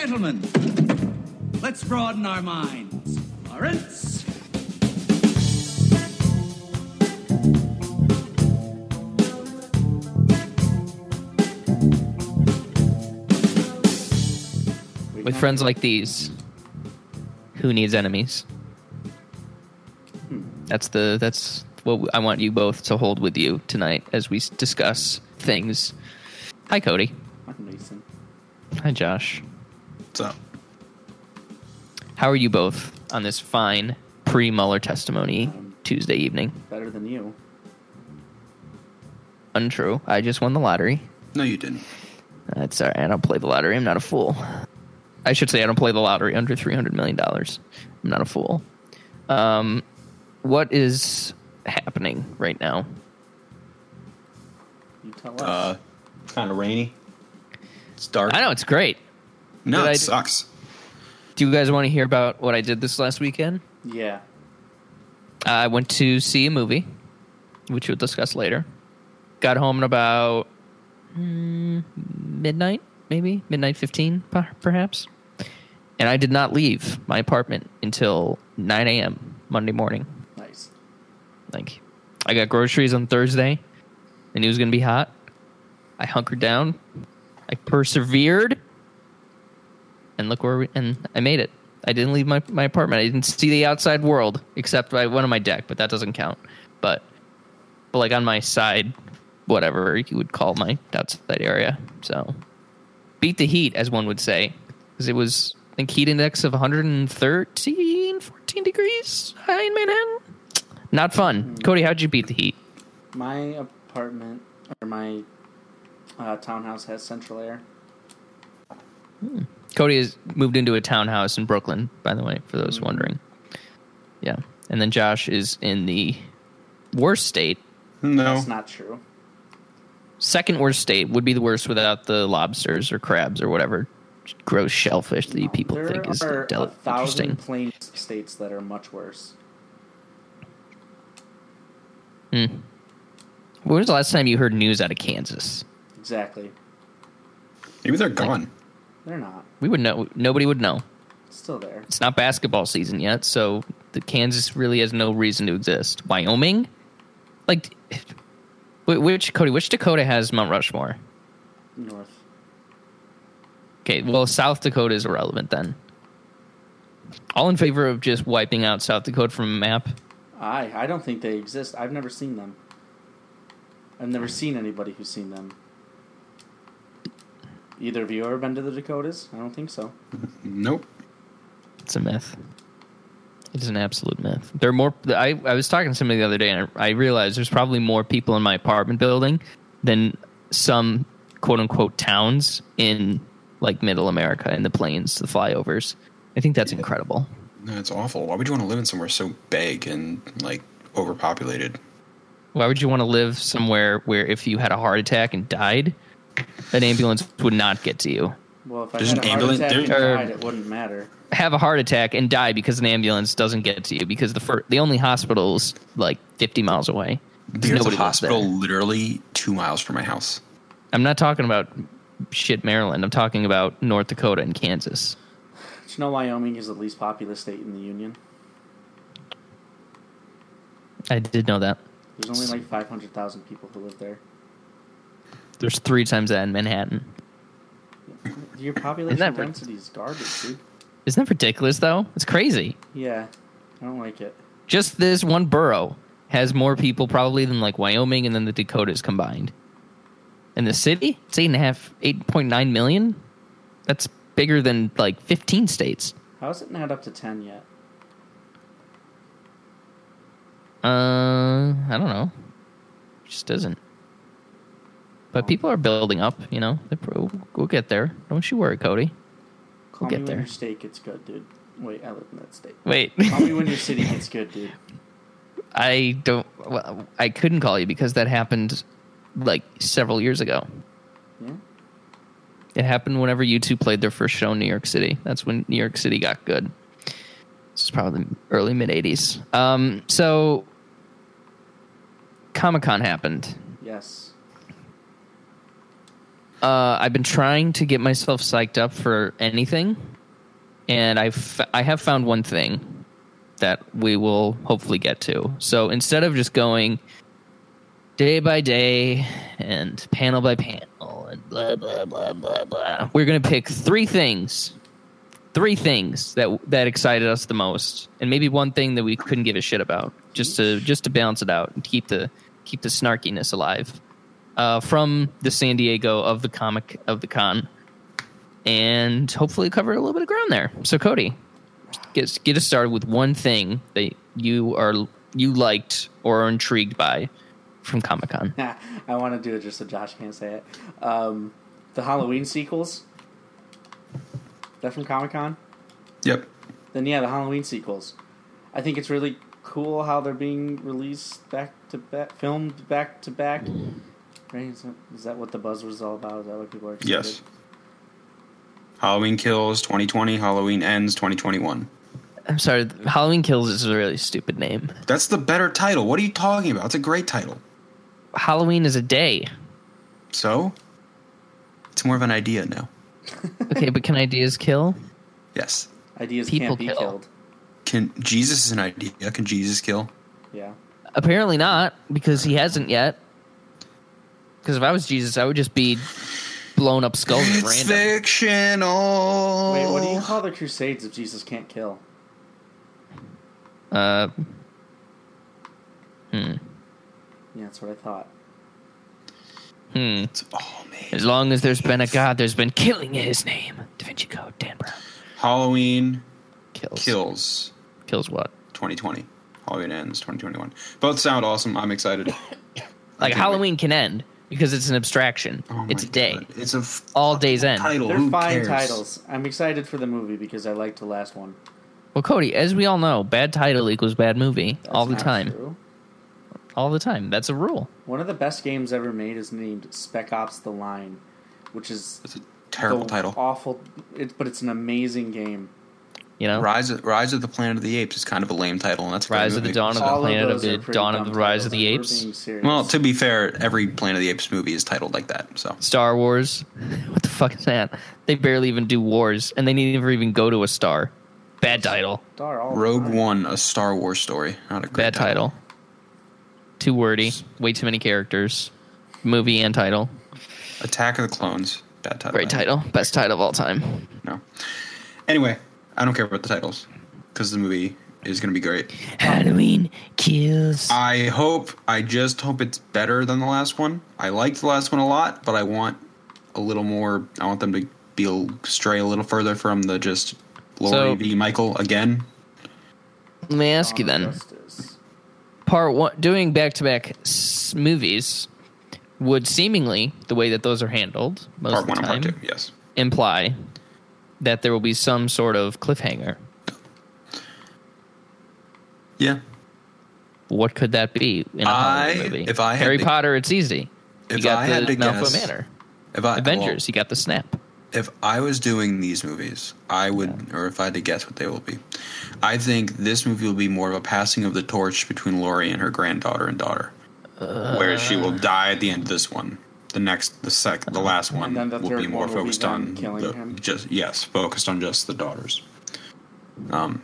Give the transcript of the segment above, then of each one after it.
Gentlemen, let's broaden our minds. Lawrence? With friends like these, who needs enemies? That's the that's what I want you both to hold with you tonight as we discuss things. Hi, Cody. I'm Mason. Hi, Josh. What's up? How are you both on this fine pre Mueller testimony Tuesday evening? Better than you. Untrue. I just won the lottery. No, you didn't. That's all right. I don't play the lottery. I'm not a fool. I should say I don't play the lottery under three hundred million dollars. I'm not a fool. Um, what is happening right now? You tell us. Uh, kind of rainy. It's dark. I know it's great. No, Did it I- sucks. Do you guys want to hear about what I did this last weekend? yeah. I went to see a movie, which we'll discuss later. Got home at about mm, midnight, maybe midnight fifteen, perhaps. And I did not leave my apartment until nine a.m. Monday morning. Nice. Like, I got groceries on Thursday. I knew it was going to be hot. I hunkered down. I persevered. And look where we, and I made it. I didn't leave my, my apartment. I didn't see the outside world except I went on my deck, but that doesn't count. But, but like on my side, whatever you would call my outside area. So, beat the heat, as one would say, because it was I think heat index of 113, 14 degrees high in Manhattan. Not fun. Cody, how'd you beat the heat? My apartment or my uh, townhouse has central air. Cody has moved into a townhouse in Brooklyn, by the way, for those mm-hmm. wondering. Yeah. And then Josh is in the worst state. No. That's not true. Second worst state would be the worst without the lobsters or crabs or whatever gross shellfish that you people there think is are del- a thousand interesting. plain states that are much worse. Hmm. When was the last time you heard news out of Kansas? Exactly. Maybe they're gone. They're not. We would know. Nobody would know. It's still there. It's not basketball season yet, so the Kansas really has no reason to exist. Wyoming, like, which Cody? Which Dakota has Mount Rushmore? North. Okay, well, South Dakota is irrelevant then. All in favor of just wiping out South Dakota from a map? I I don't think they exist. I've never seen them. I've never seen anybody who's seen them. Either of you ever been to the Dakotas? I don't think so. Nope. It's a myth. It is an absolute myth. There are more. I, I was talking to somebody the other day, and I, I realized there's probably more people in my apartment building than some quote unquote towns in like middle America in the plains, the flyovers. I think that's incredible. No, it's awful. Why would you want to live in somewhere so big and like overpopulated? Why would you want to live somewhere where if you had a heart attack and died, an ambulance would not get to you? Well, if I There's had an a heart ambulance- attack and died, it wouldn't matter. Have a heart attack and die because an ambulance doesn't get to you because the fir- the only hospital is like 50 miles away. There's a Nobody lives hospital there. literally two miles from my house. I'm not talking about shit Maryland. I'm talking about North Dakota and Kansas. Do you know Wyoming is the least populous state in the union? I did know that. There's only like 500,000 people who live there. There's three times that in Manhattan. Your population that rid- density is garbage, dude. Isn't that ridiculous though? It's crazy. Yeah, I don't like it. Just this one borough has more people probably than like Wyoming and then the Dakotas combined. And the city, it's eight and a half, eight point nine million. That's bigger than like fifteen states. How is it not up to 10 yet? Uh, I don't know. It just isn't. But people are building up. You know, pro- we'll get there. Don't you worry, Cody. Call get me there. when your state gets good, dude. Wait, I live in that state. Wait. Call me when your city gets good, dude. I don't. Well, I couldn't call you because that happened like several years ago. Yeah? It happened whenever you two played their first show in New York City. That's when New York City got good. This is probably the early mid '80s. Um, so Comic Con happened. Yes. Uh, I've been trying to get myself psyched up for anything, and I've I have found one thing that we will hopefully get to. So instead of just going day by day and panel by panel and blah blah blah blah blah, we're gonna pick three things, three things that that excited us the most, and maybe one thing that we couldn't give a shit about, just to just to balance it out and keep the keep the snarkiness alive uh, from the San Diego of the comic of the con, and hopefully cover a little bit of ground there. So Cody, get get us started with one thing that you are you liked or are intrigued by from Comic Con. I want to do it just so Josh can't say it. Um, the Halloween sequels. That from Comic Con. Yep. Then yeah, the Halloween sequels. I think it's really cool how they're being released back to back, filmed back to back. Right? Is that, is that what the buzz was all about? Is that what people are excited? Yes. Halloween kills 2020. Halloween ends 2021. I'm sorry, Halloween Kills is a really stupid name. That's the better title. What are you talking about? It's a great title. Halloween is a day. So, it's more of an idea now. Okay, but can ideas kill? Yes. Ideas People can't be kill. killed. Can Jesus is an idea? Can Jesus kill? Yeah. Apparently not, because he hasn't yet. Because if I was Jesus, I would just be blown up skulls at It's random. fictional. Wait, what do you call the Crusades if Jesus can't kill? Uh, hmm. Yeah, that's what I thought. Hmm. Oh man. As long as there's been a god, there's been killing in his name. Da Vinci Code, Dan Brown. Halloween Kills. kills Kills what? 2020. Halloween ends 2021. Both sound awesome. I'm excited. Like Halloween can end because it's an abstraction. Oh it's a day. God. It's a f- All days end. title. They're Who fine cares? titles. I'm excited for the movie because I liked the last one. Well, Cody, as we all know, bad title equals bad movie That's all the not time. true. All the time. That's a rule. One of the best games ever made is named Spec Ops: The Line, which is It's a terrible title. Awful, it, but it's an amazing game. You know, Rise of, Rise of the Planet of the Apes is kind of a lame title, and that's a great Rise of the. Dawn of the All Planet of the Dawn of the Rise of the Apes. Well, to be fair, every Planet of the Apes movie is titled like that. So Star Wars. What the fuck is that? They barely even do wars, and they never even go to a star. Bad title. Star Rogue time. One, a Star Wars story, not a great Bad title. Too wordy. Way too many characters. Movie and title. Attack of the Clones, bad title. Great title. Best title of all time. No. Anyway, I don't care about the titles because the movie is going to be great. Halloween kills. I hope, I just hope it's better than the last one. I liked the last one a lot, but I want a little more. I want them to be a- stray a little further from the just Laurie So- v. Michael again. Let me ask you then. Part one, doing back to back movies would seemingly, the way that those are handled most Part of the one and time, part two, yes. imply that there will be some sort of cliffhanger. Yeah. What could that be in a I- movie? if I had Harry to- Potter, it's easy. You If got I the had to Malfoy guess- Manor. If I, Avengers, you got the snap. if I was doing these movies, I would, or if I had to guess what they will be, I think this movie will be more of a passing of the torch between Laurie and her granddaughter and daughter, whereas she will uh. die at the end of this one. The next, the sec, the last one the will be more one will be focused them on killing the, him? just yes, focused on just the daughters. Um,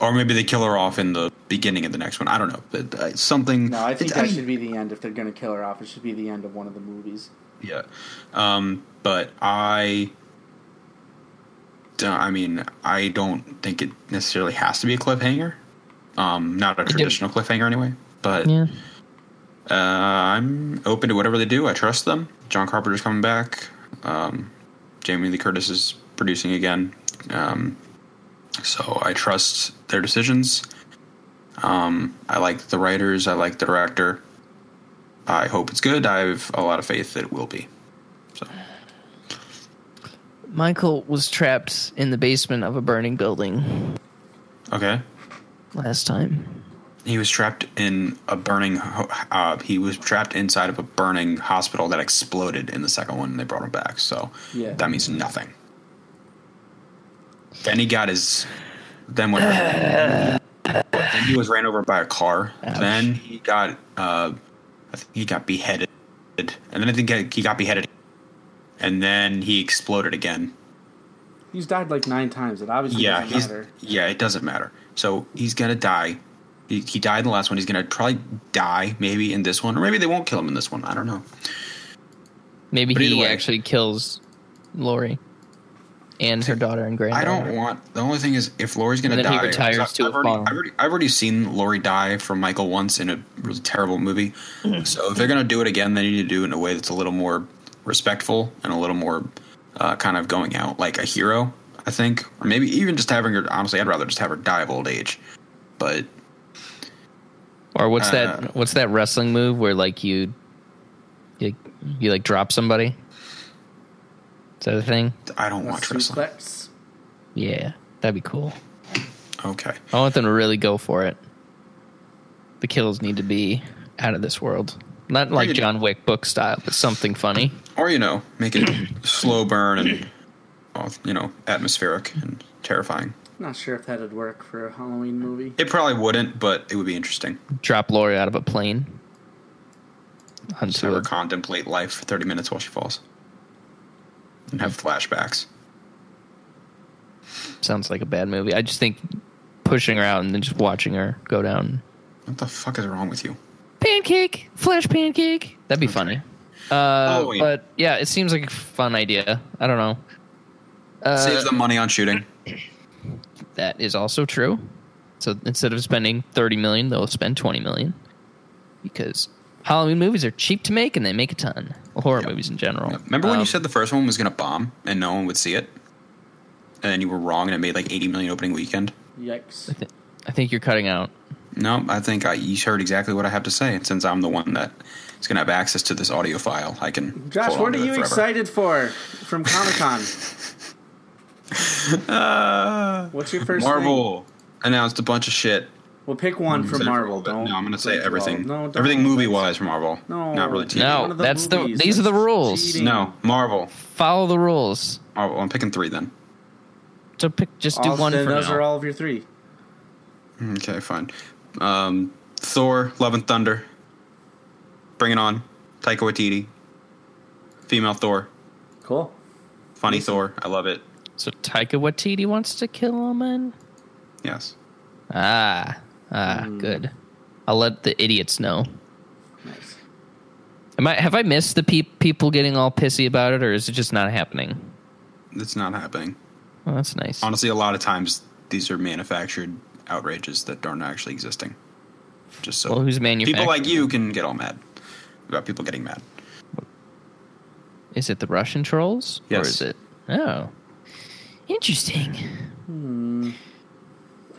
or maybe they kill her off in the beginning of the next one. I don't know, but uh, something. No, I think it- that mean, should be the end. If they're going to kill her off, it should be the end of one of the movies. Yeah. Um, but I. don't- I mean, I don't think it necessarily has to be a cliffhanger. Um, not a traditional cliffhanger anyway. But Yeah. Uh, I'm open to whatever they do. I trust them. John Carpenter's coming back. Um, Jamie Lee Curtis is producing again. Um, so I trust their decisions. Um, I like the writers. I like the director. I hope it's good. I have a lot of faith that it will be. So Michael was trapped in the basement of a burning building okay, last time. He was trapped in a burning. Uh, he was trapped inside of a burning hospital that exploded in the second one. and They brought him back. So Yeah. that means nothing. Then he got his. Then what? then he was ran over by a car. Then he got. Uh, I think he got beheaded, and then I think he got beheaded and then he exploded again. He's died like nine times. It obviously Yeah, doesn't matter. yeah, it doesn't matter. So he's gonna die. He, he died in the last one. He's gonna probably die maybe in this one, or maybe they won't kill him in this one. I don't know. Maybe But he way- actually kills Laurie and her daughter and granddaughter. I don't want. The only thing is, if Laurie's gonna And then he die, retires I've, to a I've already. I've already, I've already seen Lori die from Michael once in a really terrible movie. Mm-hmm. so if they're gonna do it again, they need to do it in a way that's a little more respectful and a little more uh, kind of going out like a hero. I think, or maybe even just having her. Honestly, I'd rather just have her die of old age. But Or what's Uh, that? What's that wrestling move where like you, you, you like drop somebody? Is that a thing? I don't watch wrestling. Suplex. Yeah, that'd be cool. Okay. I want them to really go for it. The kills need to be out of this world. Not like Bring it- John Wick book style, but something funny. Or you know, make it slow burn and you know, atmospheric and terrifying. Not sure if that'd work for a Halloween movie. It probably wouldn't, but it would be interesting. Drop Laurie out of a plane. Just Onto have her contemplate life for thirty minutes while she falls, and have flashbacks. sounds like a bad movie. I just think pushing her out and then just watching her go down. What the fuck is wrong with you? Pancake, flash pancake. That'd be funny. Uh, Halloween. but yeah, it seems like a fun idea. I don't know. Uh, Saves them money on shooting. That is also true. So instead of spending 30 million, they'll spend 20 million because Halloween movies are cheap to make and they make a ton. Well, horror Yep. movies in general. Remember when Um, you said the first one was going to bomb and no one would see it, and then you were wrong and it made like eighty million opening weekend? Yikes. I, thi- I think you're cutting out. No, I think I, you heard exactly what I have to say. And since I'm the one that is going to have access to this audio file, I can. Josh, hold on what to are you forever. excited for from Comic Con? Uh, What's your first thing? Marvel announced a bunch of shit. Well, pick one from Marvel. all. Don't. no, I'm going to say everything. No, don't. everything movie wise from Marvel. No. not really TV. No. One of the that's the- movies. these are the rules. cheating. No, Marvel. Follow the rules. Marvel. I'm picking three then. So pick, just do All- one then for those now. are all of your three. Okay, fine. Um, Thor: Love and Thunder. Bring it on. Taika Waititi. Female Thor. Cool. Funny Thor. I love it. So Taika Waititi wants to kill a man. Yes. Ah, ah, Hmm. good. I'll let the idiots know. Nice. Am I have I missed the peop people getting all pissy about it, or is it just not happening? It's not happening. Well, that's nice. Honestly, a lot of times these are manufactured outrages that aren't actually existing. Just so Well, who's people like you can get all mad about people getting mad. Is it the Russian trolls? Or is it? Oh, interesting. Hmm.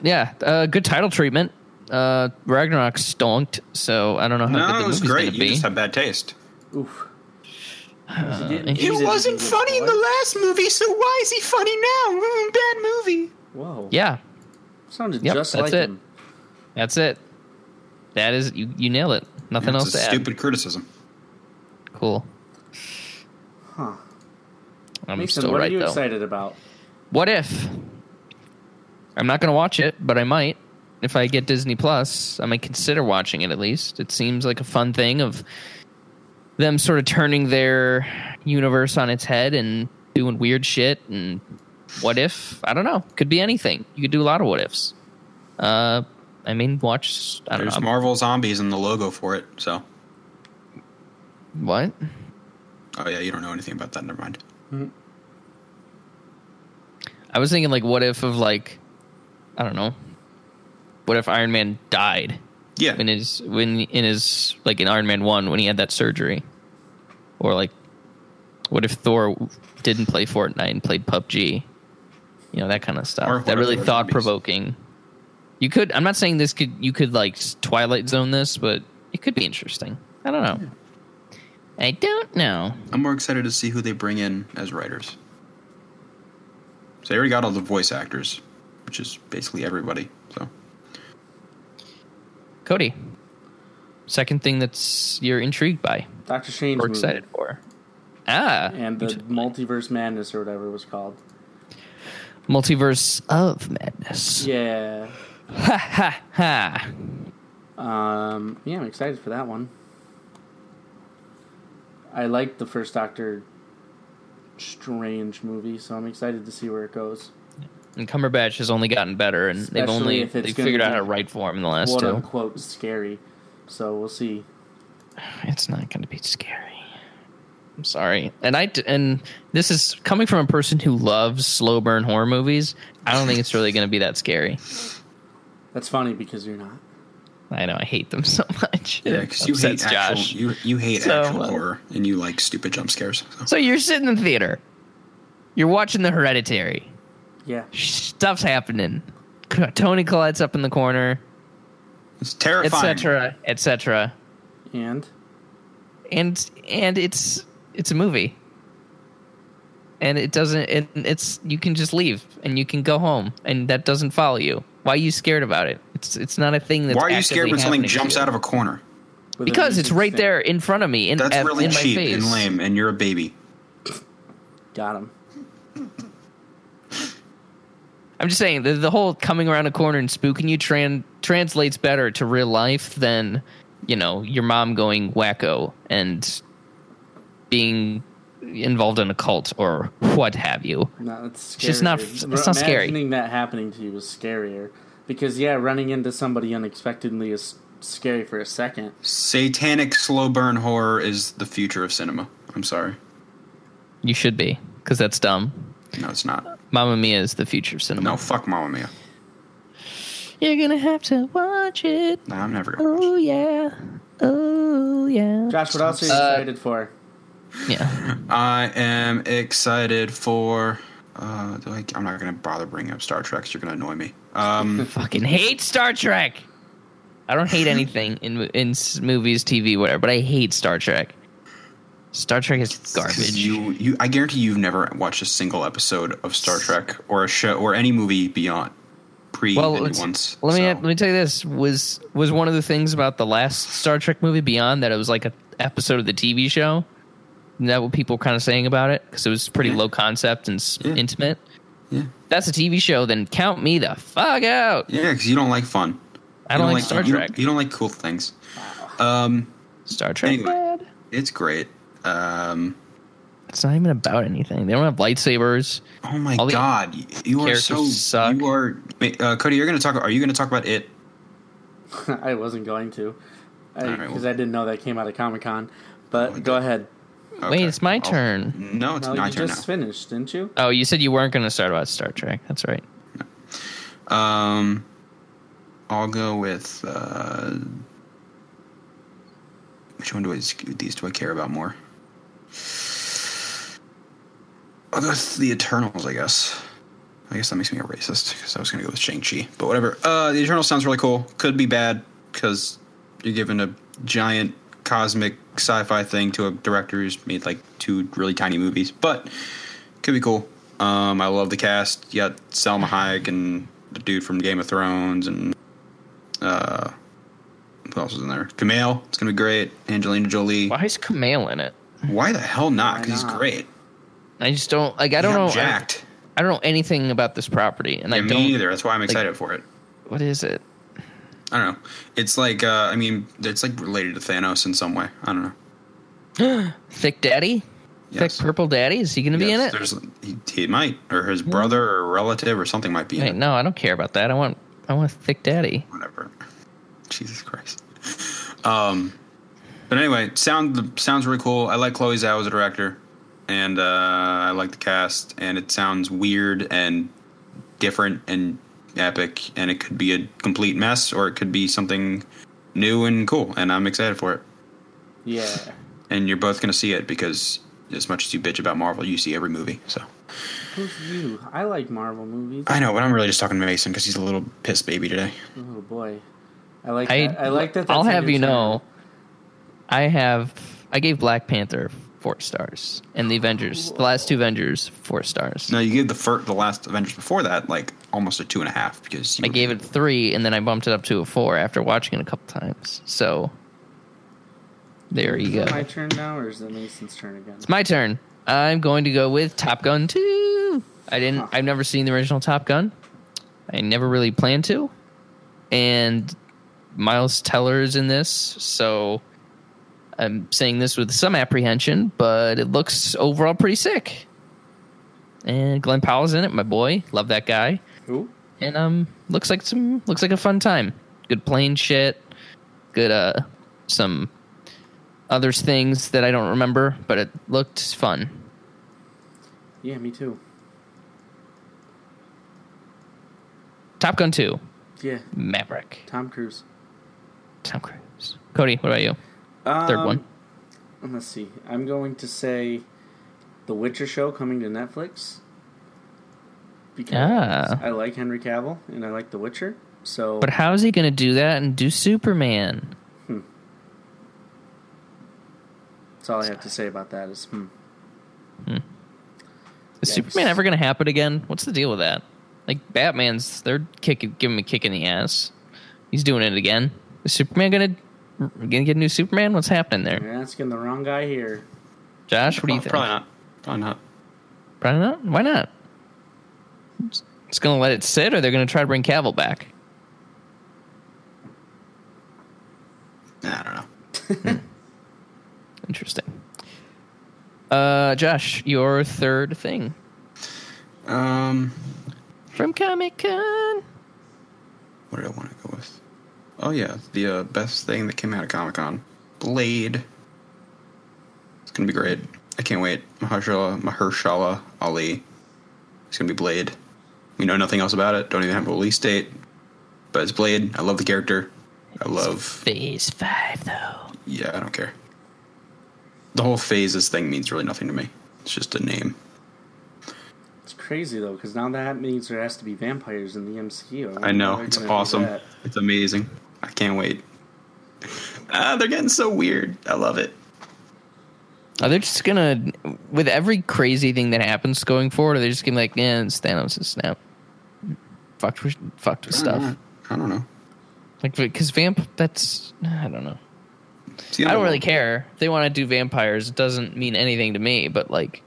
Yeah, uh, good title treatment. Uh, Ragnarok stonked, so I don't know how No, good it the was movie's great. going to You just have bad taste. Oof. Uh, didn't- He he- wasn't funny in the last movie, so why is he funny now? Mm, bad movie. Whoa. yeah, Sounded Yep, just that's like it. him. that's it. That is you. You nail it. Nothing else It's a to add. stupid criticism. Cool. Huh. I'm Mason, still what right are you though. excited about? What if? I'm not going to watch it, but I might. If I get Disney Plus, I might consider watching it at least. It seems like a fun thing of them sort of turning their universe on its head and doing weird shit. And what if? I don't know. Could be anything. You could do a lot of what ifs. Uh, I mean, watch. I don't There's know. Marvel Zombies in the logo for it. So, what? oh yeah, you don't know anything about that. Never mind. I was thinking like, what if of like, I don't know. What if Iron Man died? Yeah, in his when in his like in Iron Man one when he had that surgery, or like, what if Thor didn't play Fortnite and played PUBG? You know that kind of stuff. That really thought provoking. You could. I'm not saying this could. You could like Twilight Zone this, but it could be interesting. I don't know. I don't know. I'm more excited to see who they bring in as writers. So they already got all the voice actors, which is basically everybody. So Cody, second thing that's you're intrigued by Doctor Strange or movie. excited for? Ah, And the Multiverse Madness or whatever it was called. multiverse of madness. Yeah. Ha ha ha. Um, yeah, I'm excited for that one. I liked the first Doctor strange movie, so I'm excited to see where it goes. And Cumberbatch has only gotten better, and they've only they figured out how to write for him in the last Quote two. unquote scary. So we'll see. It's not going to be scary. I'm sorry, and I and this is coming from a person who loves slow burn horror movies. I don't think it's really going to be that scary. That's funny because you're not. I know I hate them so much. Yeah, because you hate actual Josh. you you hate So, actual uh, horror and you like stupid jump scares. So. So you're sitting in the theater, you're watching The Hereditary. Yeah. Stuff's happening. Toni Collette's up in the corner, It's terrifying. etc., etc. And and and it's it's a movie and it doesn't it, it's you can just leave and you can go home and that doesn't follow you why are you scared about it it's it's not a thing that's Why are you scared when something jumps out of a corner? because it's right thing. there in front of me in, That's at- really in my cheap face and lame, and you're a baby. Got him. i'm just saying the, the whole coming around a corner and spooking you tran- translates better to real life than you know your mom going wacko and being involved in a cult or what have you No, it's just not- scarier. it's not scary. Imagining that happening to you is scarier. Because yeah, running into somebody unexpectedly is scary for a second. Satanic slow burn horror is the future of cinema. I'm sorry. you should be because that's dumb No, it's not. Mamma Mia is the future of cinema. No, fuck Mamma Mia. You're gonna have to watch it. No, I'm never gonna watch Oh yeah. Oh yeah. Josh, what else are you Uh, excited for? Yeah. I am excited for. Uh, I, I'm not going to bother bringing up Star Trek. 'cause You're going to annoy me. Um, Fucking hate Star Trek. I don't hate anything in in movies, TV, whatever, but I hate Star Trek. Star Trek is garbage. You, you, I guarantee you've never watched a single episode of Star Trek or a show or any movie beyond pre well, new let's- me so. let me tell you this was was one of the things about the last Star Trek movie Beyond that it was like a episode of the TV show. Isn't that what people were kind of saying about it? Because it was pretty Yeah. low concept and Yeah. intimate. Yeah, That's a TV show. Then count me the fuck out. yeah, because you don't like fun. I You don't like Star you Trek. Don't, you don't like cool things. Um, Star Trek Anyway. bad. it's great. Um, It's not even about anything. They don't have lightsabers. oh my All god, you are so suck. you are. uh, Cody, you're going to talk. Are you going to talk about it? I wasn't going to. Because All right, well- I didn't know that came out of Comic Con. But Oh, go did. Ahead. Wait, it's my I'll- turn. No, it's No, my you turn just finished, didn't you? Oh, you said you weren't going to start about Star Trek. That's right. now. Um, I'll go with. Uh, which one do I? These do I care about more? I'll go with the Eternals, I guess. I guess that makes me a racist because I was going to go with Shang Chi, but whatever. Uh, the Eternals sounds really cool. Could be bad because you're given a giant cosmic sci-fi thing to a director who's made like two really tiny movies, but could be cool. Um, I love the cast. You got Salma Hayek and the dude from Game of Thrones, and uh, who else is in there? Kumail. It's gonna be great. Angelina Jolie. Why is Kumail in it? Why the hell not? Because he's great. I just don't like. I don't got know. Jacked. I don't know anything about this property, and I Yeah, don't. me neither. That's why I'm excited for it. What is it? I don't know. It's like uh, I mean, it's like related to Thanos in some way. I don't know. Thick Daddy? Yes. Thick Purple Daddy? Is he going to be in Yes, it? There's, he, he might, or his brother, or relative, or something might be in Wait, it. no, I don't care about that. I want. I want Thick Daddy. whatever. Jesus Christ. Um, but anyway, sound sounds really cool. I like Chloe Zhao as a director, and uh, I like the cast, and it sounds weird and different and epic, and it could be a complete mess, or it could be something new and cool, and I'm excited for it. Yeah. And you're both going to see it because as much as you bitch about Marvel, you see every movie. So Who's you? I like Marvel movies. I know, but I'm really just talking to Mason because he's a little piss baby today. Oh boy. I like I that. I like that. I'll have you term. know, I have. I gave Black Panther four stars, and the Avengers, the last two Avengers, four stars. No, you gave the first, the last Avengers before that like almost a two and a half because you I gave it three, and then I bumped it up to a four after watching it a couple times. So there you Is go. it my turn now, or is it Mason's turn again? It's my turn. I'm going to go with Top Gun 2. I didn't I've never seen the original Top Gun. I never really planned to. And Miles Teller is in this, so I'm saying this with some apprehension, but it looks overall pretty sick. and Glenn Powell's in it. My boy, love that guy. Who? And um, looks like some looks like a fun time. Good plane shit. Good uh, some other things that I don't remember, but it looked fun. Yeah, me too. Top Gun Two, Yeah, Maverick, Tom Cruise. Tom Cruise. Cody, what about you? Third Um, one. Let's see. I'm going to say The Witcher show coming to Netflix. Because Ah. I like Henry Cavill and I like The Witcher. So But how's he going to do that and do Superman? that's all I have to say about that is hmm. Is Yeah, Superman ever going to happen again? What's the deal with that? Like Batman's, they're kicking, giving him a kick in the ass. He's doing it again. Is Superman going to gonna get a new Superman? What's happening there? You're asking the wrong guy here. Josh, what do you think? Probably not. Probably not. Probably not. Why not? It's going to let it sit, or they're going to try to bring Cavill back. I don't know. Interesting. Uh, Josh, your third thing Um, from Comic Con. what did I want to go with? Oh yeah, the uh, best thing that came out of Comic Con, Blade. It's gonna be great. I can't wait. Mahershala, Mahershala Ali. It's gonna be Blade. We know nothing else about it. Don't even have a release date. But it's Blade. I love the character. I love. Phase five, though. Yeah, I don't care. The whole phases thing means really nothing to me. It's just a name. It's crazy though, because now that means there has to be vampires in the MCU. I know. It's they're gonna do awesome. It's amazing. I can't wait. Ah, they're getting so weird. I love it. Are they just gonna, with every crazy thing that happens going forward, are they just gonna be like, yeah, it's Thanos' snap? Fucked with, fucked with I stuff. know. I don't know. Like, because vamp, that's, I don't know. I don't really care. If they want to do vampires, it doesn't mean anything to me, but like,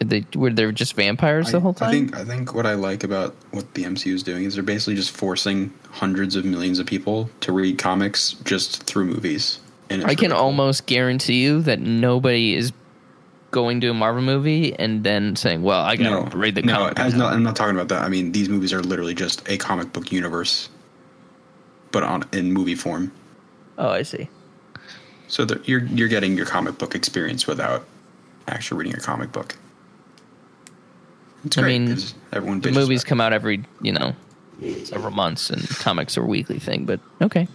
they were they just vampires the whole time? I think I think what I like about what the MCU is doing is they're basically just forcing hundreds of millions of people to read comics just through movies. And I can really cool. almost guarantee you that nobody is going to a Marvel movie and then saying, "Well, I no gotta read the no. comic." it has now." not, I'm not talking about that. I mean, these movies are literally just a comic book universe, but on in movie form. oh, I see. So you're you're getting your comic book experience without actually reading a comic book. It's I mean, everyone The movies come out every you know several months, and comics are a weekly thing. But okay,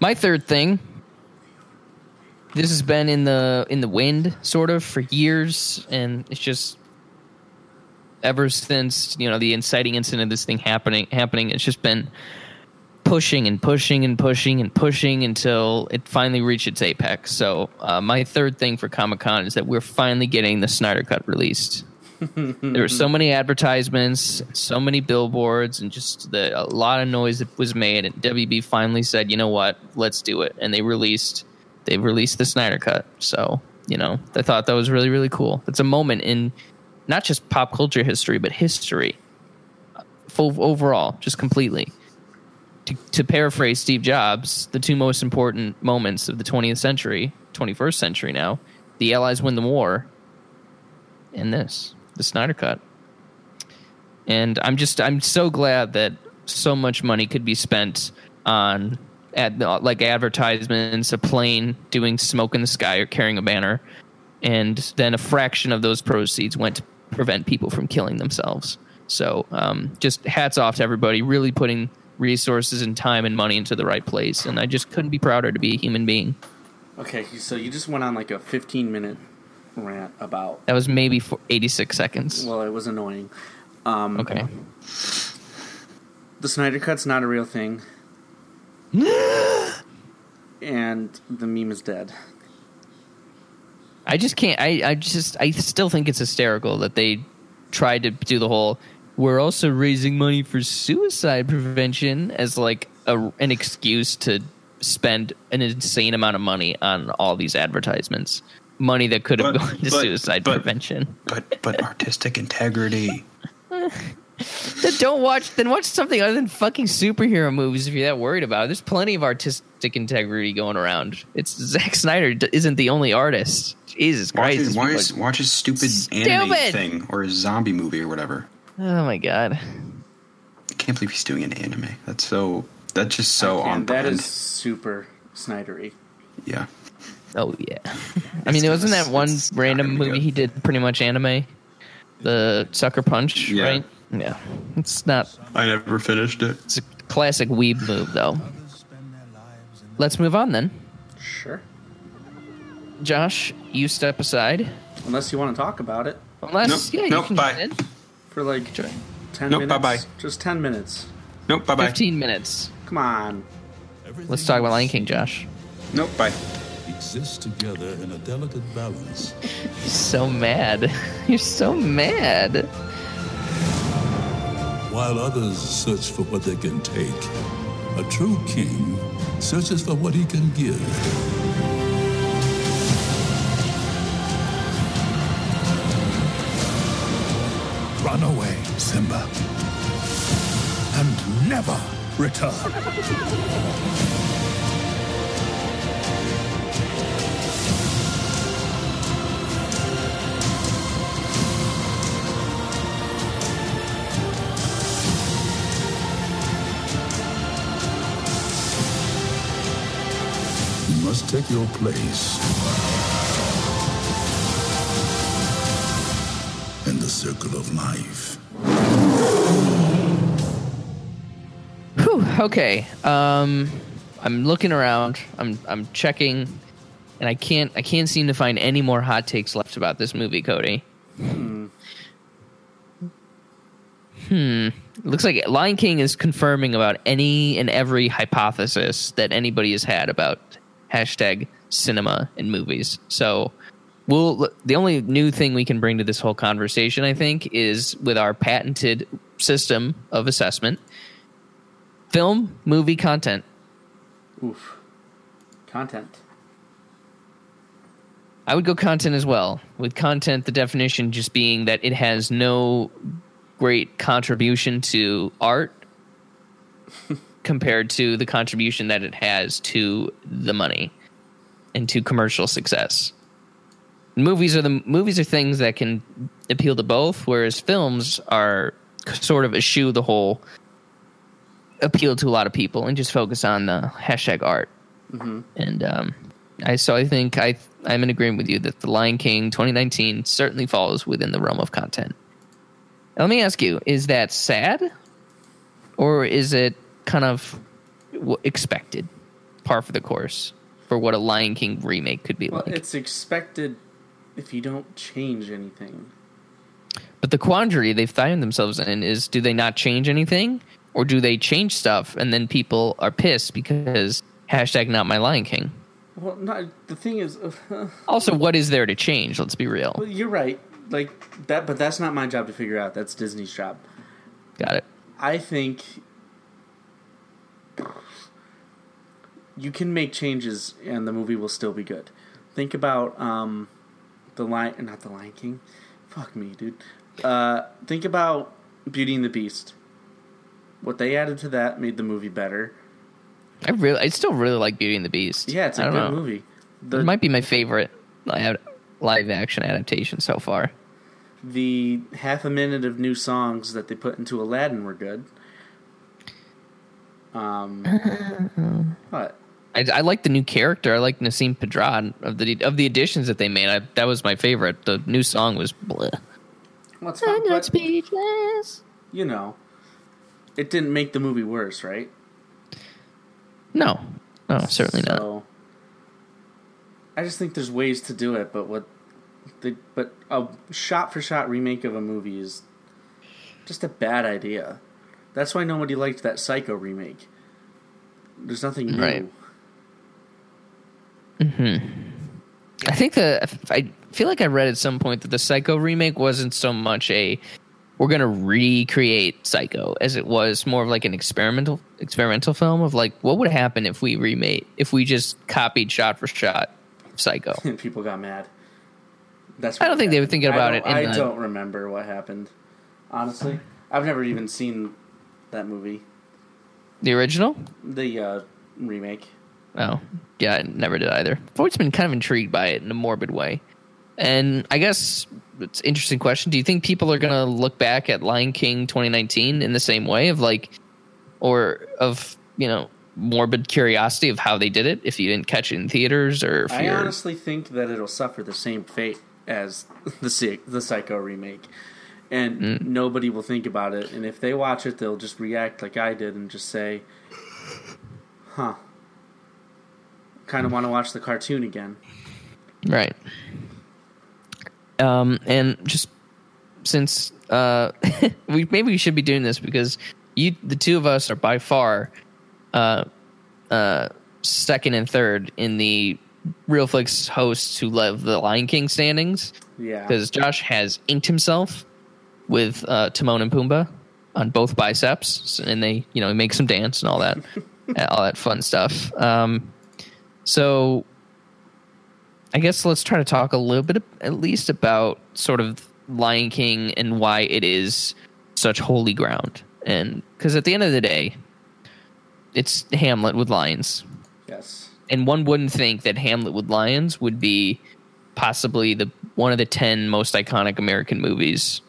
my third thing. This has been in the in the wind sort of for years, and it's just ever since you know the inciting incident of this thing happening happening. It's just been pushing and pushing and pushing and pushing until it finally reached its apex. So uh, my third thing for Comic Con is that we're finally getting the Snyder Cut released. There were so many advertisements, so many billboards, and just the, a lot of noise that was made. And WB finally said, "You know what? Let's do it." And they released they released the Snyder Cut. So you know, I thought that was really really cool. It's a moment in not just pop culture history, but history uh, full overall, just completely. To, to paraphrase Steve Jobs, the two most important moments of the 20th century, 21st century now, the Allies win the war, and this, the Snyder Cut. And I'm just, I'm so glad that so much money could be spent on ad, like advertisements, a plane doing smoke in the sky or carrying a banner, and then a fraction of those proceeds went to prevent people from killing themselves. So, um, just hats off to everybody, really putting resources and time and money into the right place. And I just couldn't be prouder to be a human being. Okay, so you just went on like a 15 minute rant about. That was maybe for 86 seconds. Well, it was annoying. Um, Okay. The Snyder Cut's not a real thing. and the meme is dead. I just can't. I, I just. I still think it's hysterical that they tried to do the whole. We're also raising money for suicide prevention as like a, an excuse to spend an insane amount of money on all these advertisements. Money that could have But- gone to but- suicide but- prevention. But but artistic integrity. then don't watch. Then watch something other than fucking superhero movies if you're that worried about it. There's plenty of artistic integrity going around. It's Zack Snyder isn't the only artist. Jesus Watch Christ! his, these watch, people his, are- watch his stupid anime thing or his zombie movie or whatever. oh my god! I can't believe he's doing an anime. That's so. That's just so on And that brand. is super Snydery. yeah. Oh yeah. I mean, it wasn't that one random movie good. he did pretty much anime, the Sucker Punch, Yeah. right? Yeah. It's not. I never finished it. It's a classic weeb move though. Let's move on then. Sure. Josh, you step aside. Unless you want to talk about it Unless, Nope, yeah, nope, you can bye. join for like Sure. 10 Nope, minutes. bye-bye. Just 10 minutes. Nope. Bye bye. 15 minutes. Come on. Let's talk about Lion King, Josh. Nope. Bye. Exist together in a delicate balance. You're so mad. You're so mad. While others search for what they can take, a true king searches for what he can give. Run away, Simba, and never return. Take your place in the circle of life. Whew, okay. Um, I'm looking around. I'm I'm checking, and I can't I can't seem to find any more hot takes left about this movie, Cody. Hmm. It looks like Lion King is confirming about any and every hypothesis that anybody has had about hashtag cinema and movies. So, we'll the only new thing we can bring to this whole conversation, I think, is with our patented system of assessment film movie content Oof. Content. i would go content as well with content the definition just being that it has no great contribution to art compared to the contribution that it has to the money and to commercial success. Movies are the movies are things that can appeal to both whereas films are sort of eschew the whole appeal to a lot of people and just focus on the hashtag art. And um, I so I think I I'm in agreement with you that the Lion King 2019 certainly falls within the realm of content. Now, let me ask you: Is that sad, or is it kind of expected, par for the course for what a Lion King remake could be Well, like? it's expected if you don't change anything. But the quandary they've found themselves in is: Do they not change anything, or do they change stuff and then people are pissed because hashtag not my Lion King? Well, no, the thing is, Also, what is there to change? Let's be real. well, you're right. Like that, but that's not my job to figure out. That's Disney's job. Got it. I think you can make changes and the movie will still be good. Think about um, the lion, not the Lion King. Fuck me, dude. Uh, think about Beauty and the Beast. What they added to that made the movie better. I really, I still really like Beauty and the Beast. Yeah, it's a good know. movie. The it might be my favorite live, live action adaptation so far. the half a minute of new songs that they put into Aladdin were good. Um, what? I, I like the new character. I like Nasim Pedrad of the of the additions that they made. I, that was my favorite. The new song was bleh. What's fine, but, speechless. you know, it didn't make the movie worse, right? No, no, certainly not. I just think there's ways to do it, but what the but a shot for shot remake of a movie is just a bad idea. That's why nobody liked that Psycho remake. There's nothing new. Right. I think the I feel like I read at some point that the Psycho remake wasn't so much a we're gonna recreate Psycho as it was more of like an experimental experimental film of like what would happen if we remade if we just copied shot for shot Psycho. People got mad. That's I don't think they were happened. thinking about I it I the- don't remember what happened. Honestly, I've never even seen that movie, The original? the uh, remake. Oh, yeah, I never did either. I've always been kind of intrigued by it in a morbid way. And I guess it's an interesting question. Do you think people are going to look back at Lion King 2019 in the same way of like, or of, you know, morbid curiosity of how they did it if you didn't catch it in theaters or if I you're. honestly think that it'll suffer the same fate as the the Psycho remake, and Mm. nobody will think about it. And if they watch it, they'll just react like I did and just say, "Huh." Kind of want to watch the cartoon again. Right. Um, and just since uh, we maybe we should be doing this because you, the two of us, are by far uh, uh, second and third in the Real Flicks hosts who love the Lion King standings. Yeah. Because Josh has inked himself with uh, Timon and Pumbaa on both biceps, and they, you know, make some dance and all that, all that fun stuff. Um, so I guess let's try to talk a little bit, at least, about sort of Lion King and why it is such holy ground. And because at the end of the day, it's Hamlet with lions, Yes. and one wouldn't think that Hamlet with lions would be possibly the one of the ten most iconic American movies,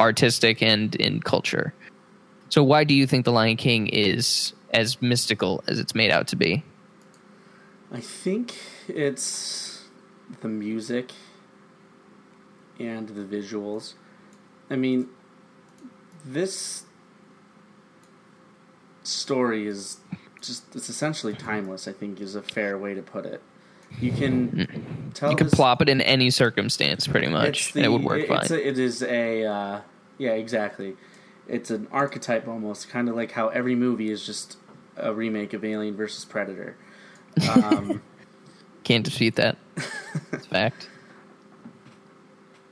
artistic and in culture. So, why do you think The Lion King is as mystical as it's made out to be? I think it's the music and the visuals. I mean, this story is just it's essentially timeless, I think is a fair way to put it. You can tell You could this- plop it in any circumstance, pretty much, it's and it would work it- fine. A, it is a uh, yeah, exactly. It's an archetype almost, kind of like how every movie is just a remake of Alien versus Predator. Um, Can't defeat that. It's a fact.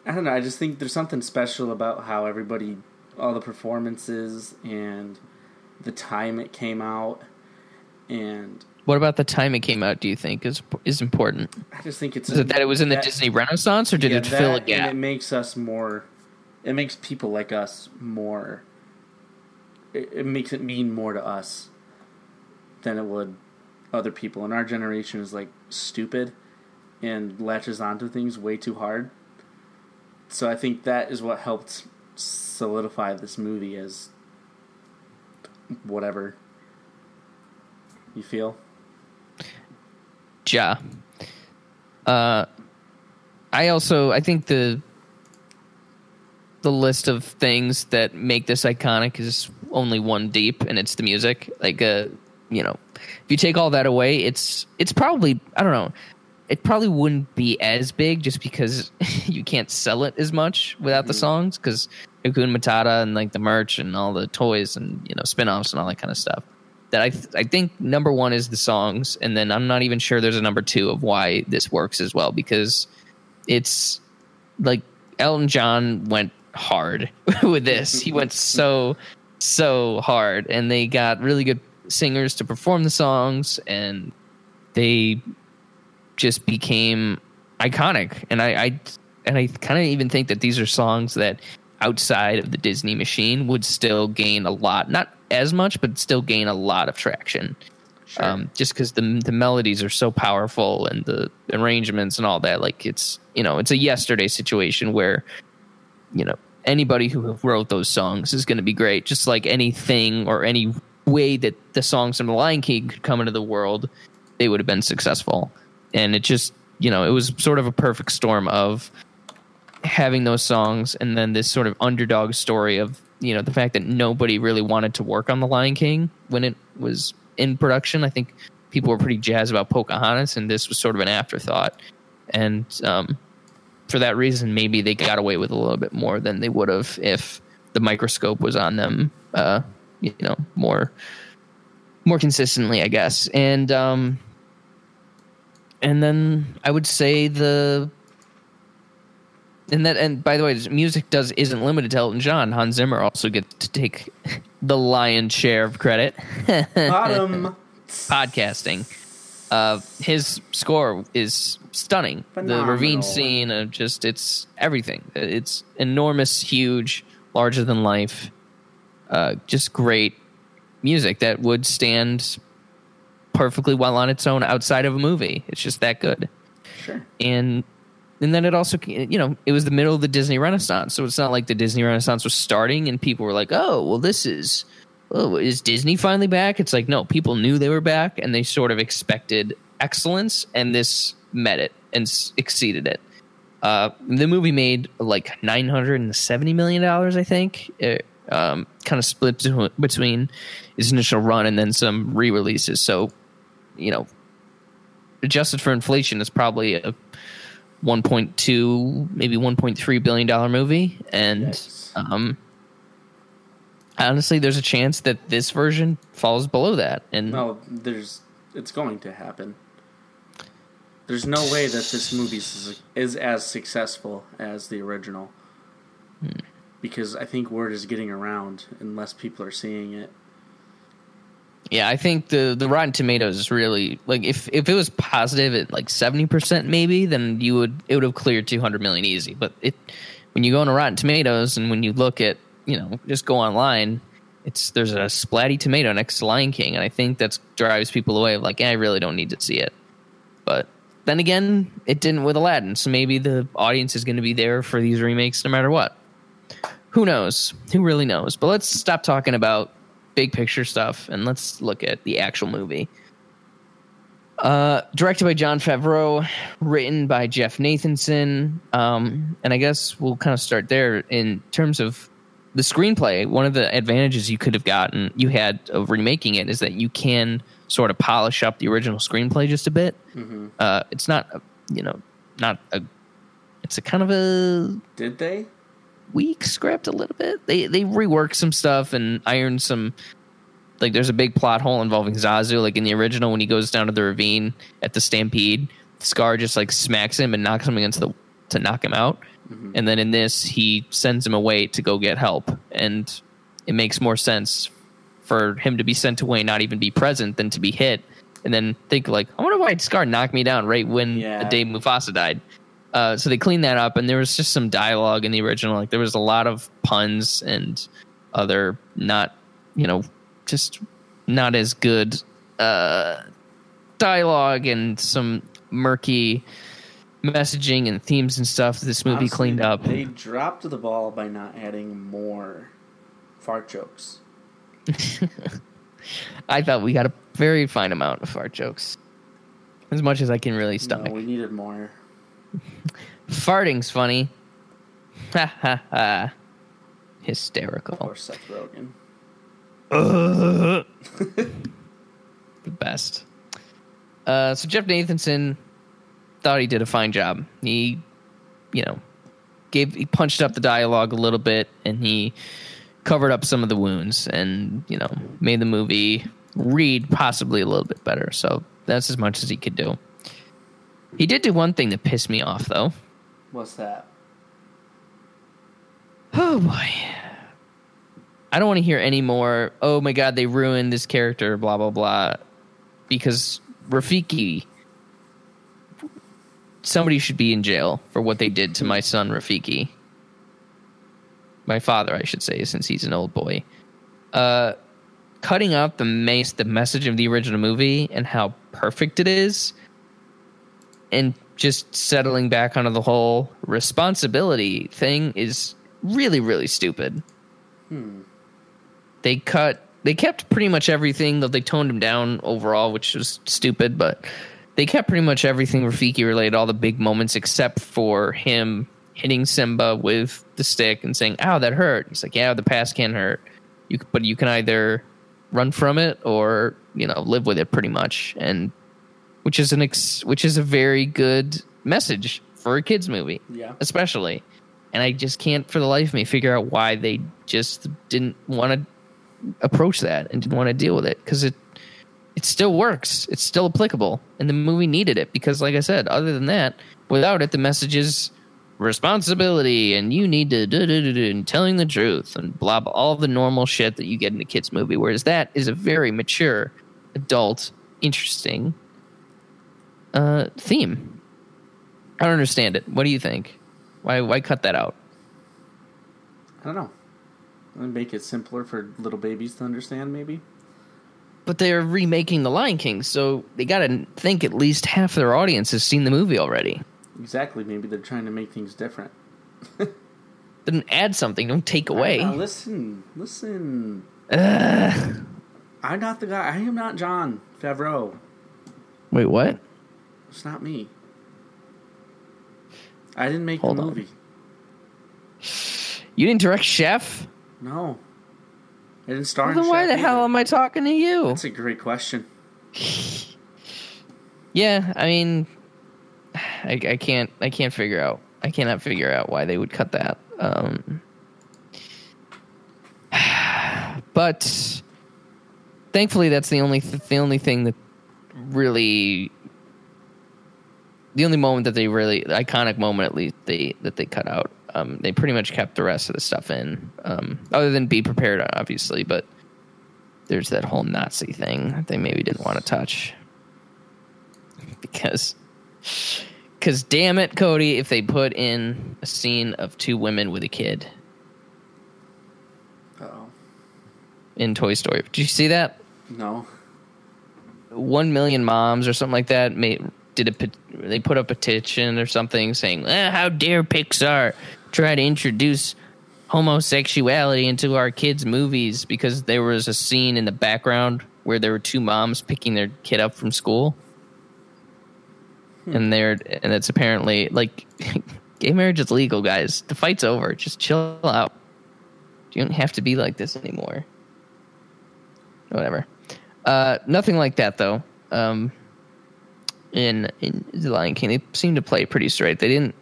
I don't know. I just think there's something special about how everybody, all the performances and the time it came out, and What about the time it came out? Do you think is is important? I just think it's Is it that it was in the Disney Renaissance, or did yeah, it fill a that, and gap? it makes us more. It makes people like us more. It, it makes it mean more to us than it would other people. And our generation is like stupid and latches onto things way too hard. So I think that is what helped solidify this movie as whatever you feel. Yeah. Uh, I also I think the the list of things that make this iconic is only one deep, and it's the music. Like, uh, you know, if you take all that away, it's it's probably I don't know. It probably wouldn't be as big just because you can't sell it as much without the mm. songs because Hakuna Matata and like the merch and all the toys and you know spin-offs and all that kind of stuff that I th- I think number one is the songs, and then I'm not even sure there's a number two of why this works as well because it's like Elton John went hard with this. He went so so hard, and they got really good singers to perform the songs, and they just became iconic. And I, I and I kind of even think that these are songs that outside of the Disney machine would still gain a lot, not as much, but still gain a lot of traction. Sure. Um, just because the the melodies are so powerful and the arrangements and all that, like it's you know it's a yesterday situation where you know anybody who wrote those songs is going to be great. Just like anything or any way that the songs from the Lion King could come into the world, they would have been successful. And it just you know it was sort of a perfect storm of having those songs and then this sort of underdog story of you know the fact that nobody really wanted to work on the Lion King when it was in production. I think people were pretty jazzed about Pocahontas, and this was sort of an afterthought. And um, for that reason, maybe they got away with a little bit more than they would have if the microscope was on them. Uh, you know, more more consistently, I guess. And um, and then I would say the and that and by the way, music does isn't limited to Elton John. Hans Zimmer also gets to take the lion's share of credit. Bottom. Podcasting. Uh, his score is stunning. The Phenomenal. ravine scene, uh, just it's everything. It's enormous, huge, larger than life. Uh, just great music that would stand perfectly well on its own outside of a movie. It's just that good. Sure. And and then it also you know it was the middle of the Disney Renaissance, so it's not like the Disney Renaissance was starting and people were like, oh well, this is oh is Disney finally back? It's like no, people knew they were back and they sort of expected excellence, and this met it and s- exceeded it. Uh, the movie made like nine hundred and seventy million dollars, I think. Um, kind of split between- between its initial run and then some re-releases. So, you know, adjusted for inflation, it's probably a one point two, maybe one point three billion dollar movie. And Yikes. um, honestly, there's a chance that this version falls below that. And No, there's. It's going to happen. There's no way that this movie is, is as successful as the original. Because I think word is getting around, and less people are seeing it. Yeah, I think the the Rotten Tomatoes is really like if if it was positive at like seventy percent maybe, then you would it would have cleared two hundred million easy. But it when you go into Rotten Tomatoes and when you look at you know just go online, it's there's a splatty tomato next to Lion King, and I think that drives people away. Of like, eh, I really don't need to see it. But then again, it didn't with Aladdin, so maybe the audience is going to be there for these remakes no matter what. Who knows? Who really knows? But let's stop talking about big picture stuff and let's look at the actual movie. Uh, directed by Jon Favreau, written by Jeff Nathanson, um, and I guess we'll kind of start there in terms of the screenplay. One of the advantages you could have gotten, you had of remaking it, is that you can sort of polish up the original screenplay just a bit. Uh, it's not, you know, not a. It's a kind of a Did they? Weak script a little bit. They they rework some stuff and iron some like there's a big plot hole involving Zazu. Like in the original, when he goes down to the ravine at the stampede, Scar just like smacks him and knocks him against the to knock him out. Mm-hmm. And then in this, he sends him away to go get help, and it makes more sense for him to be sent away, not even be present, than to be hit, and then think like, I wonder why Scar knocked me down right when Yeah. the day Mufasa died. Uh, so they cleaned that up, and there was just some dialogue in the original. Like there was a lot of puns and other not, you know, just not as good uh, dialogue and some murky messaging and themes and stuff. This movie Honestly, cleaned up. They dropped the ball by not adding more fart jokes. I thought we got a very fine amount of fart jokes, as much as I can really stomach. No, we needed more. Farting's funny. Ha ha ha. Hysterical. Or Seth Rogen. the best. Uh, so Jeff Nathanson thought he did a fine job. He, you know, gave he punched up the dialogue a little bit, and he covered up some of the wounds, and you know, made the movie read possibly a little bit better. So that's as much as he could do. He did do one thing that pissed me off, though. What's that? Oh boy. I don't want to hear any more, oh my god, they ruined this character, blah, blah, blah. Because Rafiki, somebody should be in jail for what they did to my son, Rafiki. My father, I should say, since he's an old boy. Uh, cutting out the, mace, the message of the original movie and how perfect it is, and just settling back onto the whole responsibility thing is really really stupid. Hmm. They cut they kept pretty much everything though they toned him down overall which was stupid but they kept pretty much everything rafiki related all the big moments except for him hitting simba with the stick and saying ow that hurt. He's like yeah the past can hurt. You but you can either run from it or you know live with it pretty much. And which is an ex- which is a very good message for a kids movie Yeah. especially. And i just can't for the life of me figure out why they just didn't want to approach that and didn't want to deal with it because it it still works. It's still applicable. And the movie needed it because like i said other than that without it the message is responsibility and you need to do, do, do, do, and telling the truth and blah blah all the normal shit that you get in a kids movie whereas that is a very mature adult interesting uh theme i don't understand it what do you think why why cut that out I don't know. Make it simpler for little babies to understand, maybe. But they're remaking The Lion King, so they got to think at least half their audience has seen the movie already. Exactly. Maybe they're trying to make things different. Then add something, don't take away. Now, listen, listen. I'm not the guy. I am not Jon Favreau. Wait, what? It's not me. I didn't make Hold the on. movie. You didn't direct Chef? No. I didn't star Well, in then why Chef the hell am I talking to you? That's a great question. Yeah, I mean, I, I can't, I can't figure out, I cannot figure out why they would cut that. Um, but thankfully, that's the only, th- the only thing that really, the only moment that they really, the iconic moment at least they that they cut out. Um, they pretty much kept the rest of the stuff in, um, other than be prepared, obviously. But there's that whole Nazi thing that they maybe didn't want to touch because because damn it cody if they put in a scene of two women with a kid Oh in toy story did you see that no. one million moms or something like that made did a they put up a petition or something saying eh, how dare pixar try to introduce homosexuality into our kids movies because there was a scene in the background where there were two moms picking their kid up from school? And they're and it's apparently like gay marriage is legal guys. The fight's over. Just chill out. You don't have to be like this anymore. Whatever. Uh nothing like that though. Um in in the lion king they seemed to play pretty straight they didn't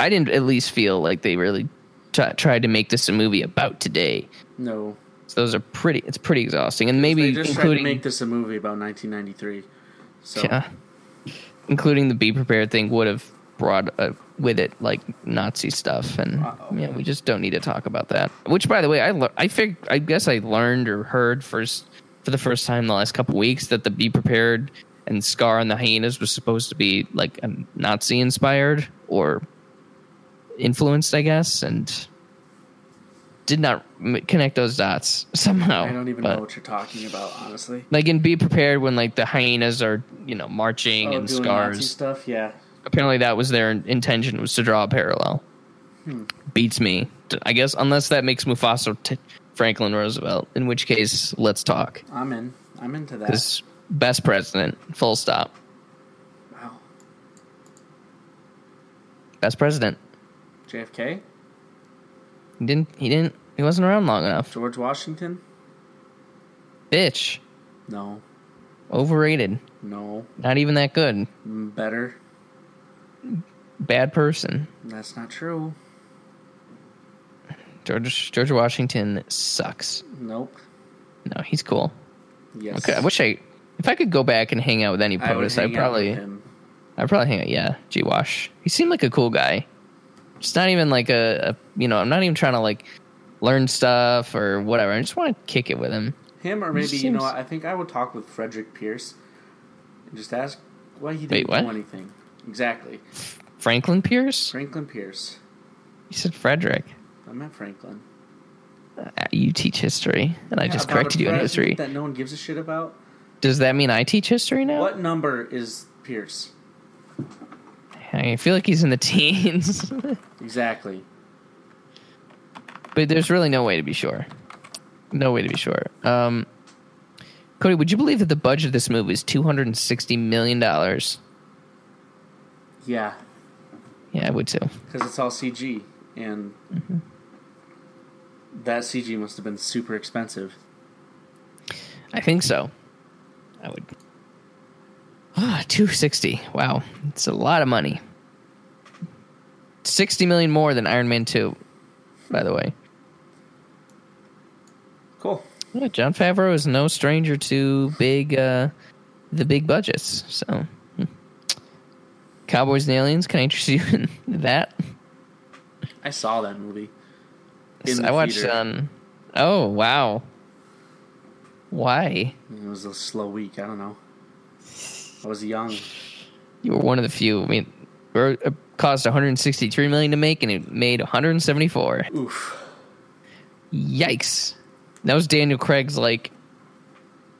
i didn't at least feel like they really t- tried to make this a movie about today No. so those are pretty it's pretty exhausting and They maybe just tried including to make this a movie about 1993. So Yeah. Including the be prepared thing would have brought uh, with it like Nazi stuff, and Uh-oh. yeah, we just don't need to talk about that. Which, by the way, I lear- I fig- I guess I learned or heard first for the first time the last couple weeks that the be prepared and Scar and the hyenas was supposed to be like a Nazi inspired or influenced, I guess, and did not connect those dots somehow. I don't even but- know what you're talking about, honestly. like in be prepared when like the hyenas are you know marching Oh, and doing Nazi scars stuff, yeah. apparently that was their intention was to draw a parallel hmm. beats me i guess unless that makes mufasa t- franklin roosevelt in which case let's talk I'm in. I'm into that. Best president full stop Wow. best president JFK, he didn't he didn't he wasn't around long enough George Washington. bitch No, overrated no, not even that good Mm, better. bad person That's not true. george george washington sucks Nope. no he's cool Yes. Okay, I wish I if I could go back and hang out with any I POTUS, I'd probably. I'd probably hang out. Yeah, G Wash. He seemed like a cool guy. It's not even like a, a you know I'm not even trying to like learn stuff or whatever. I just want to kick it with him. Him or maybe you know? I think I would talk with Frederick Pierce and just ask why he Wait, didn't what? do anything. Exactly. Franklin Pierce. Franklin Pierce. You said Frederick. I meant Franklin. Uh, You teach history, and I just corrected you in history. That no one gives a shit about. Does that mean I teach history now? What number is Pierce? I feel like he's in the teens, Exactly. but there's really no way to be sure. No way to be sure. Um, Cody, would you believe that the budget of this movie is two hundred and sixty million dollars? Yeah, Yeah, I would too. because it's all CG, and Mm-hmm. that CG must have been super expensive. I think so. I would. Ah, 260. Wow. It's a lot of money. 60 million more than Iron Man 2, by the way. Cool. Yeah, Jon Favreau is no stranger to big uh the big budgets. So hmm. Cowboys and Aliens, can I interest you in that? I saw that movie. I watched theater. um Oh, wow. Why? It was a slow week. I don't know. I was young. You were one of the few. I mean, it cost 163 million to make, and it made 174. Oof. Yikes. That was Daniel Craig's like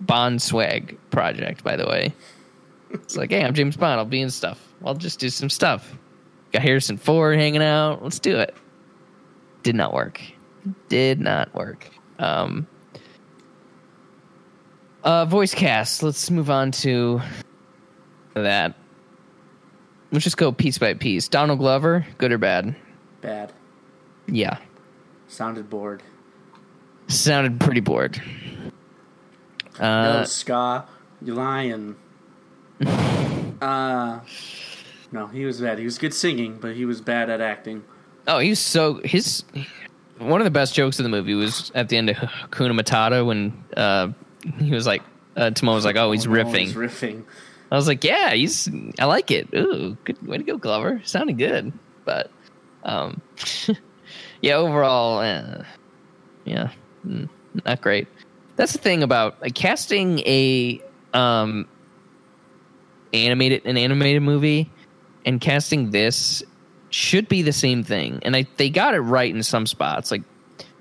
Bond swag project, by the way. It's like, hey, I'm James Bond. I'll be in stuff. I'll just do some stuff. Got Harrison Ford hanging out. Let's do it. Did not work. Did not work. Um, uh, voice cast. Let's move on to that. Let's just go piece by piece. Donald Glover, good or bad? Bad. Yeah. Sounded bored. Sounded pretty bored. no, Uh, ska. You lying. uh, no, he was bad. He was good singing, but he was bad at acting. oh, he's so his one of the best jokes of the movie was at the end of Kuna Matata when uh, he was like uh, Timon was like, "Oh, he's Oh, no, riffing." he's riffing. I was like, "Yeah, he's I like it. Ooh, good way to go, Glover. Sounded good." But um, yeah, overall, uh, yeah, mm, not great. That's the thing about like, casting a um animated an animated movie and casting this should be the same thing. And I they got it right in some spots. Like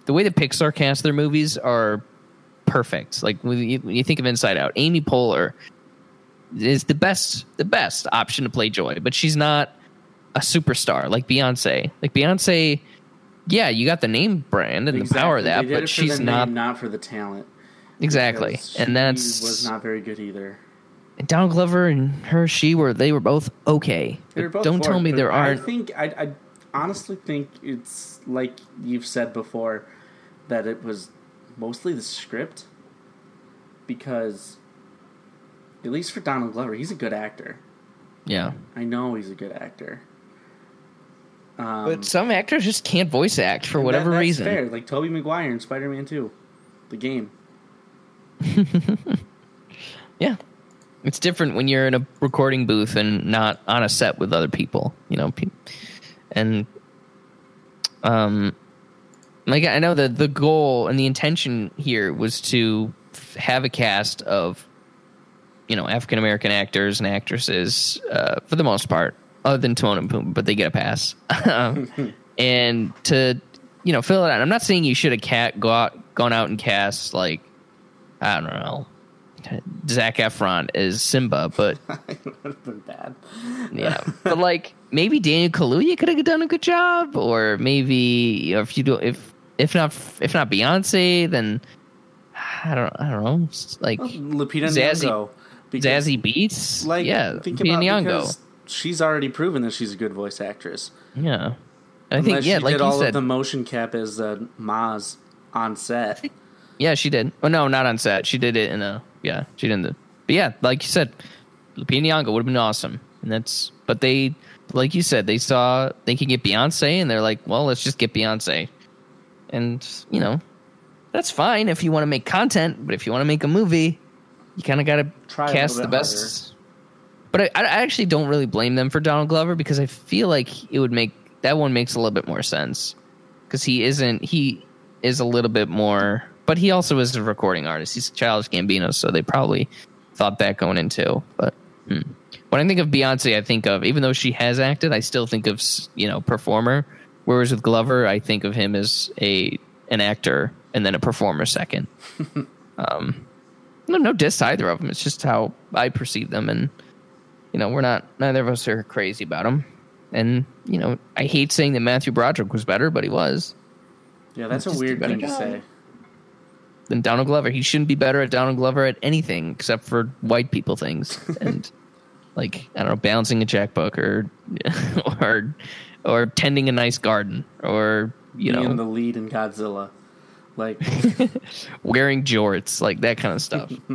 the way that Pixar cast their movies are perfect. Like when you, when you think of Inside Out, Amy Poehler is the best the best option to play Joy, but she's not a superstar like Beyonce. Like Beyonce, yeah, you got the name brand and the power of that, but it she's the not name, not for the talent. exactly. And that's was not very good either. And Donald Glover and her, she were they were both okay. They were both don't tell bored, me there aren't. I think I, I honestly think it's like you've said before that it was mostly the script because at least for Donald Glover, he's a good actor. yeah, I know he's a good actor. Um, but some actors just can't voice act for whatever that- that's reason. fair. Like Tobey Maguire in Spider Man Two, the game. Yeah, it's different when you're in a recording booth and not on a set with other people. You know, and um, like I know that the goal and the intention here was to have a cast of you know African American actors and actresses uh, for the most part, other than Timon and Pumbaa, but they get a pass. Um, and to you know fill it out. I'm not saying you should have cat go out, gone out and cast like I don't know Zac Efron as Simba, but it would have been bad. yeah, but like maybe Daniel Kaluuya could have done a good job, or maybe you know, if you do if if not if not Beyonce, then I don't I don't know like Lupita Zazie- Nyong'o. because- Zazie Beetz, Like, yeah, think Lupita about Nyong'o. she's already proven that she's a good voice actress. yeah. I think yeah, she like did you all said, of the motion cap as uh, Maz on set. Yeah, she did. Oh no, not on set. She did it in a yeah. She did the. But yeah, like you said, Lupita Nyong'o would have been awesome, and that's. But they, like you said, they saw they can get Beyonce, and they're like, well, let's just get Beyonce, and you know, that's fine if you want to make content, but if you want to make a movie, you kind of got to cast the best. But I, I actually don't really blame them for Donald Glover because I feel like it would make that one makes a little bit more sense because he isn't he is a little bit more, but he also is a recording artist. He's Childish Gambino, so they probably thought that going into. But hmm. when I think of Beyonce, I think of even though she has acted, I still think of you know performer. Whereas with Glover, I think of him as a an actor and then a performer second. um, no, no diss either of them. It's just how I perceive them, and you know, we're not neither of us are crazy about them. And you know, I hate saying that Matthew Broderick was better, but he was. Yeah, that's a weird thing to say. Than Donald Glover. He shouldn't be better at Donald Glover at anything except for white people things and like I don't know, balancing a checkbook or or or tending a nice garden or you know Being know the lead in Godzilla. Like, wearing jorts, like that kind of stuff.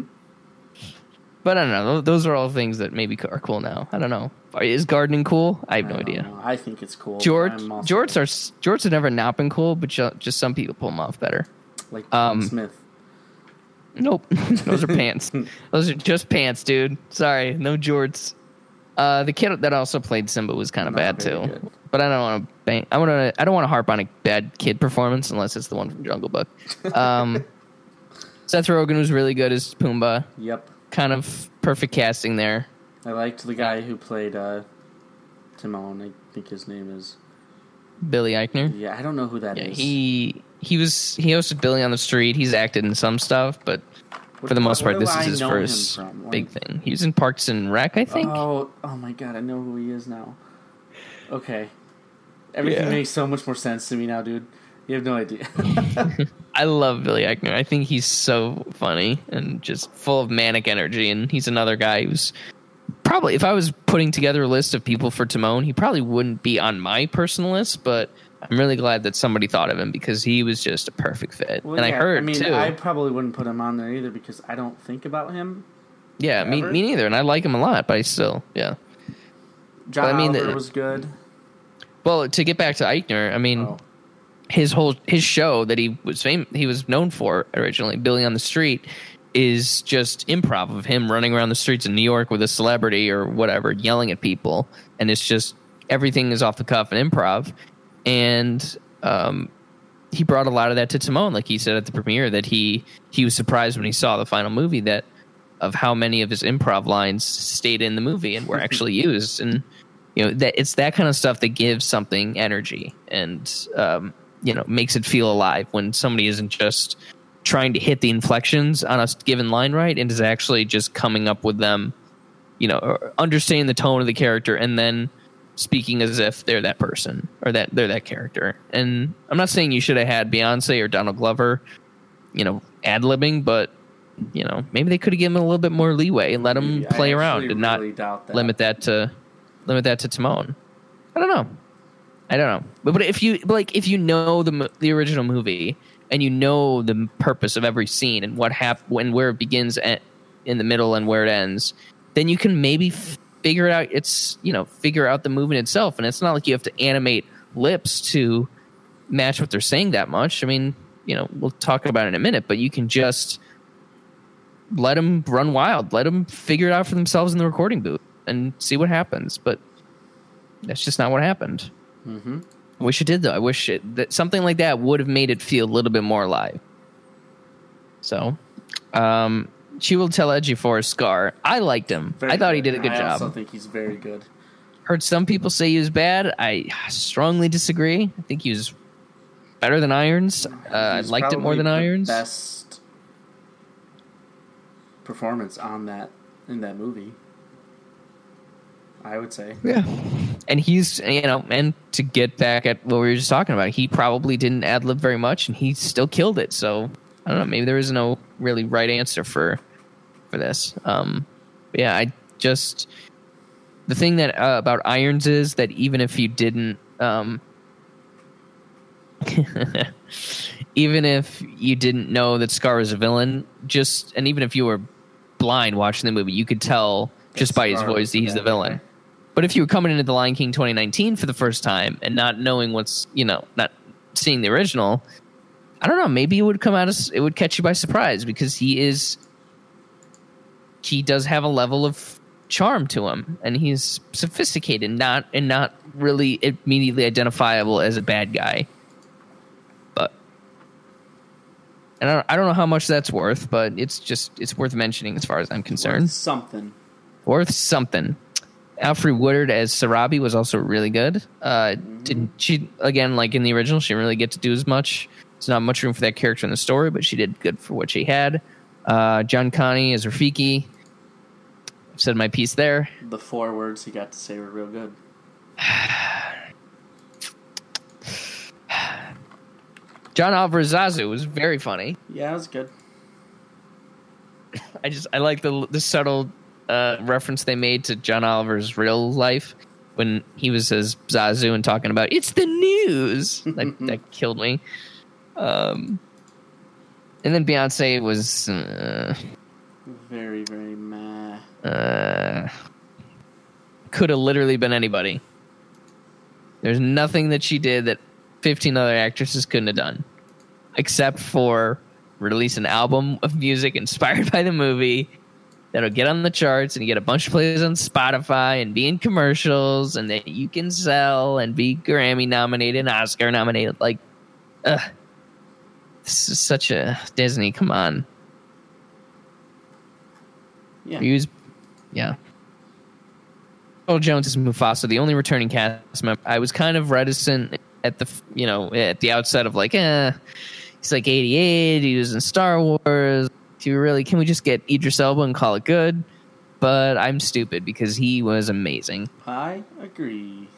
but I don't know. Those are all things that maybe are cool now. I don't know. Is gardening cool? I have no I idea. know. I think it's cool. Jort, jorts are jorts have never not been cool, but just some people pull them off better. like um, Smith. Nope, those are pants. Those are just pants, dude. Sorry, no jorts. Uh, the kid that also played Simba was kind of bad too. good. But I don't want to bang. I want to. I don't want to harp on a bad kid performance unless it's the one from Jungle Book. Um, Seth Rogen was really good as Pumbaa. Yep. Kind of perfect casting there. I liked the guy who played uh, Timon. I think his name is. Billy Eichner. Yeah, I don't know who that Yeah, is. he he was he hosted Billy on the Street. He's acted in some stuff, but for the most part, this is his first? Like- big thing. He was in Parks and Rec, I think. Oh, oh my god, I know who he is now. Okay. Everything Yeah. makes so much more sense to me now, dude. You have no idea. I love Billy Eichner. I think he's so funny and just full of manic energy. And he's another guy who's probably, if I was putting together a list of people for Timon, he probably wouldn't be on my personal list. But I'm really glad that somebody thought of him because he was just a perfect fit. Well, and I heard I mean, too. I probably wouldn't put him on there either because I don't think about him. yeah, me, ever. me neither. And I like him a lot, but I still, yeah. John But I mean, Oliver the- was good. Well, to get back to Eichner, I mean, Oh. his whole his show that he was fam- he was known for originally, Billy on the Street, is just improv of him running around the streets in New York with a celebrity or whatever, yelling at people, and it's just everything is off the cuff and improv, and um, he brought a lot of that to Timon, like he said at the premiere that he he was surprised when he saw the final movie that of how many of his improv lines stayed in the movie and were actually used. And you know that it's that kind of stuff that gives something energy and um, you know makes it feel alive when somebody isn't just trying to hit the inflections on a given line right and is actually just coming up with them you know understanding the tone of the character and then speaking as if they're that person or that they're that character and i'm not saying you should have had beyonce or donald glover you know ad libbing but you know maybe they could have given him a little bit more leeway and let him I play around and not really doubt that. limit that to limit that to Timon. I don't know. I don't know. But, but if you like if you know the the original movie and you know the purpose of every scene and what hap- when where it begins at, in the middle and where it ends, then you can maybe f- figure it out. It's you know figure out the movement itself, and it's not like you have to animate lips to match what they're saying that much. I mean, you know, we'll talk about it in a minute, but you can just let them run wild, let them figure it out for themselves in the recording booth and see what happens. But that's just not what happened. Mm-hmm. I wish it did though. I wish it, that something like that would have made it feel a little bit more alive. So, um, Chiwetel Ejiofor a Scar. I liked him. Very I thought he did a good I job. I also think he's very good. Heard some people say he was bad. I strongly disagree. I think he was better than Irons. Uh, I liked it more than Irons. Best performance on that in that movie. I would say. Yeah. And he's, you know, and to get back at what we were just talking about, he probably didn't ad lib very much and he still killed it. So I don't know. Maybe there is no really right answer for for this. Um, yeah, I just the thing that uh, about Irons is that even if you didn't, um, even if you didn't know that Scar was a villain, just and even if you were blind watching the movie, you could tell just by his voice that he's the villain. guy. But if you were coming into The Lion King 2019 for the first time and not knowing what's, you know, not seeing the original, I don't know, maybe it would come out as it would catch you by surprise because he is he does have a level of charm to him and he's sophisticated, not and not really immediately identifiable as a bad guy. But and I don't, I don't know how much that's worth, but it's just it's worth mentioning as far as I'm concerned Something. worth something. Alfre Woodard as Sarabi was also really good. Uh, didn't she again like in the original? She didn't really get to do as much. There's not much room for that character in the story, but she did good for what she had. Uh, John Kani as Rafiki. I've said my piece there. The four words he got to say were real good. John Oliver Zazu was very funny. Yeah, it was good. I just I like the the subtle uh, reference they made to John Oliver's real life when he was as Zazu and talking about it's the news. that that killed me. Um, and then Beyonce was uh, Very, very meh. uh, could have literally been anybody. There's nothing that she did that 15 other actresses couldn't have done, except for release an album of music inspired by the movie that'll get on the charts and get a bunch of plays on Spotify and be in commercials and that you can sell and be Grammy nominated and Oscar nominated. Like, ugh. This is such a Disney. Come on. Yeah. Use, yeah. Earl Jones is Mufasa, the only returning cast member. I was kind of reticent at the you know at the outset of like, eh, he's like 88. He was in Star Wars. Do you really? Can we just get Idris Elba and call it good? But I'm stupid because he was amazing. I agree.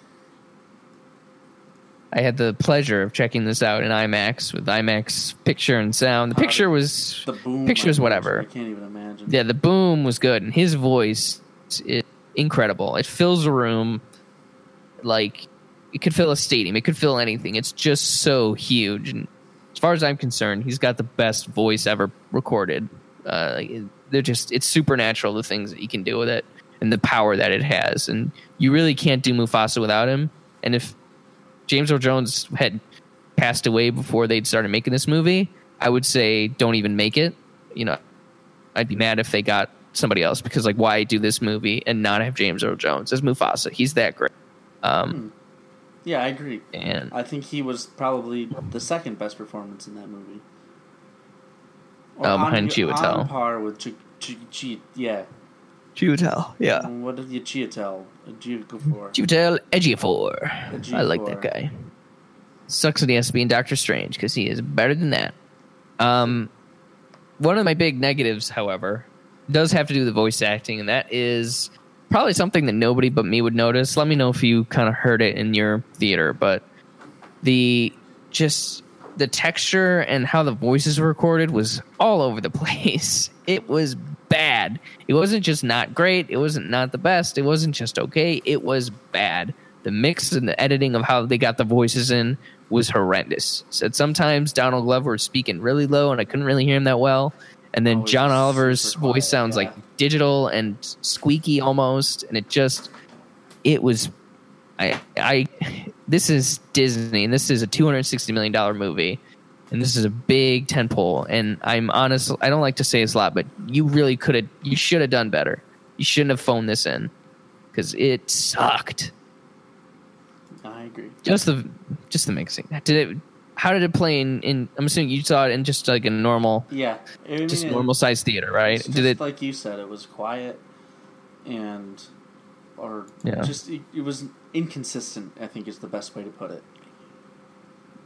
I had the pleasure of checking this out in IMAX with IMAX picture and sound. The picture was The boom. picture was I whatever. I can't even imagine. Yeah, the boom was good, and his voice is incredible. It fills a room like it could fill a stadium. It could fill anything. It's just so huge. And as far as I'm concerned, he's got the best voice ever recorded. Uh, they're just it's supernatural the things that he can do with it and the power that it has. And you really can't do Mufasa without him. And if James Earl Jones had passed away before they'd started making this movie, I would say don't even make it. You know, I'd be mad if they got somebody else because like why do this movie and not have James Earl Jones as Mufasa? He's that great. Um, Yeah, I agree. and I think he was probably the second best performance in that movie. Or Oh, on- behind Chiwetel. On par with Chi, Chi, Chi, yeah. Chiwetel, yeah, What did you Chiwetel? Chiwetel. Chiwetel Ejiofor. Ejiofor. I like that guy. Sucks that he has to be in Doctor Strange because he is better than that. Um, one of my big negatives, however, does have to do with the voice acting, and that is probably something that nobody but me would notice. Let me know if you kind of heard it in your theater, but the just the texture and how the voices were recorded was all over the place. It was bad. It wasn't just not great. It wasn't not the best. It wasn't just okay. It was bad. The mix and the editing of how they got the voices in was horrendous. Said sometimes Donald Glover was speaking really low and I couldn't really hear him that well. And then Oh, John Oliver's super voice sounds yeah. like digital and squeaky almost. And it just, it was I I this is Disney and this is a two hundred sixty million dollar movie, and this is a big tentpole. And I'm honest, I don't like to say it's a lot, but you really could have, you should have done better. You shouldn't have phoned this in because it sucked. I agree. Just the just the mixing. Did it? How did it play in? in I'm assuming you saw it in just like a normal, Yeah. I mean, just normal size theater, right? Did just it? like you said, it was quiet and or Yeah. just it, it was inconsistent. I think is the best way to put it.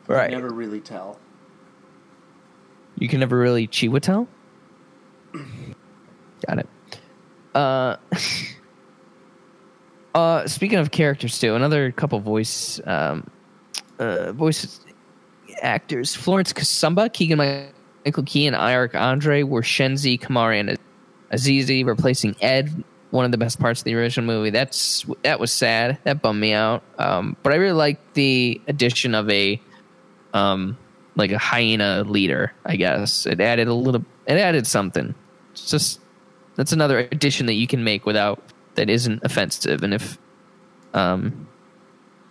right. Never really tell. You can never really Chiwetel. Got it. Uh, uh, speaking of characters too, another couple voice um, uh, voice actors: Florence Kasumba, Keegan Michael Key, and Eric Andre were Shenzi Kamari and Azizi replacing Ed. One of the best parts of the original movie. That's that was sad. That bummed me out. Um, but I really liked the addition of a um, like a hyena leader. I guess it added a little. It added something. It's just that's another addition that you can make without that isn't offensive. And if, um,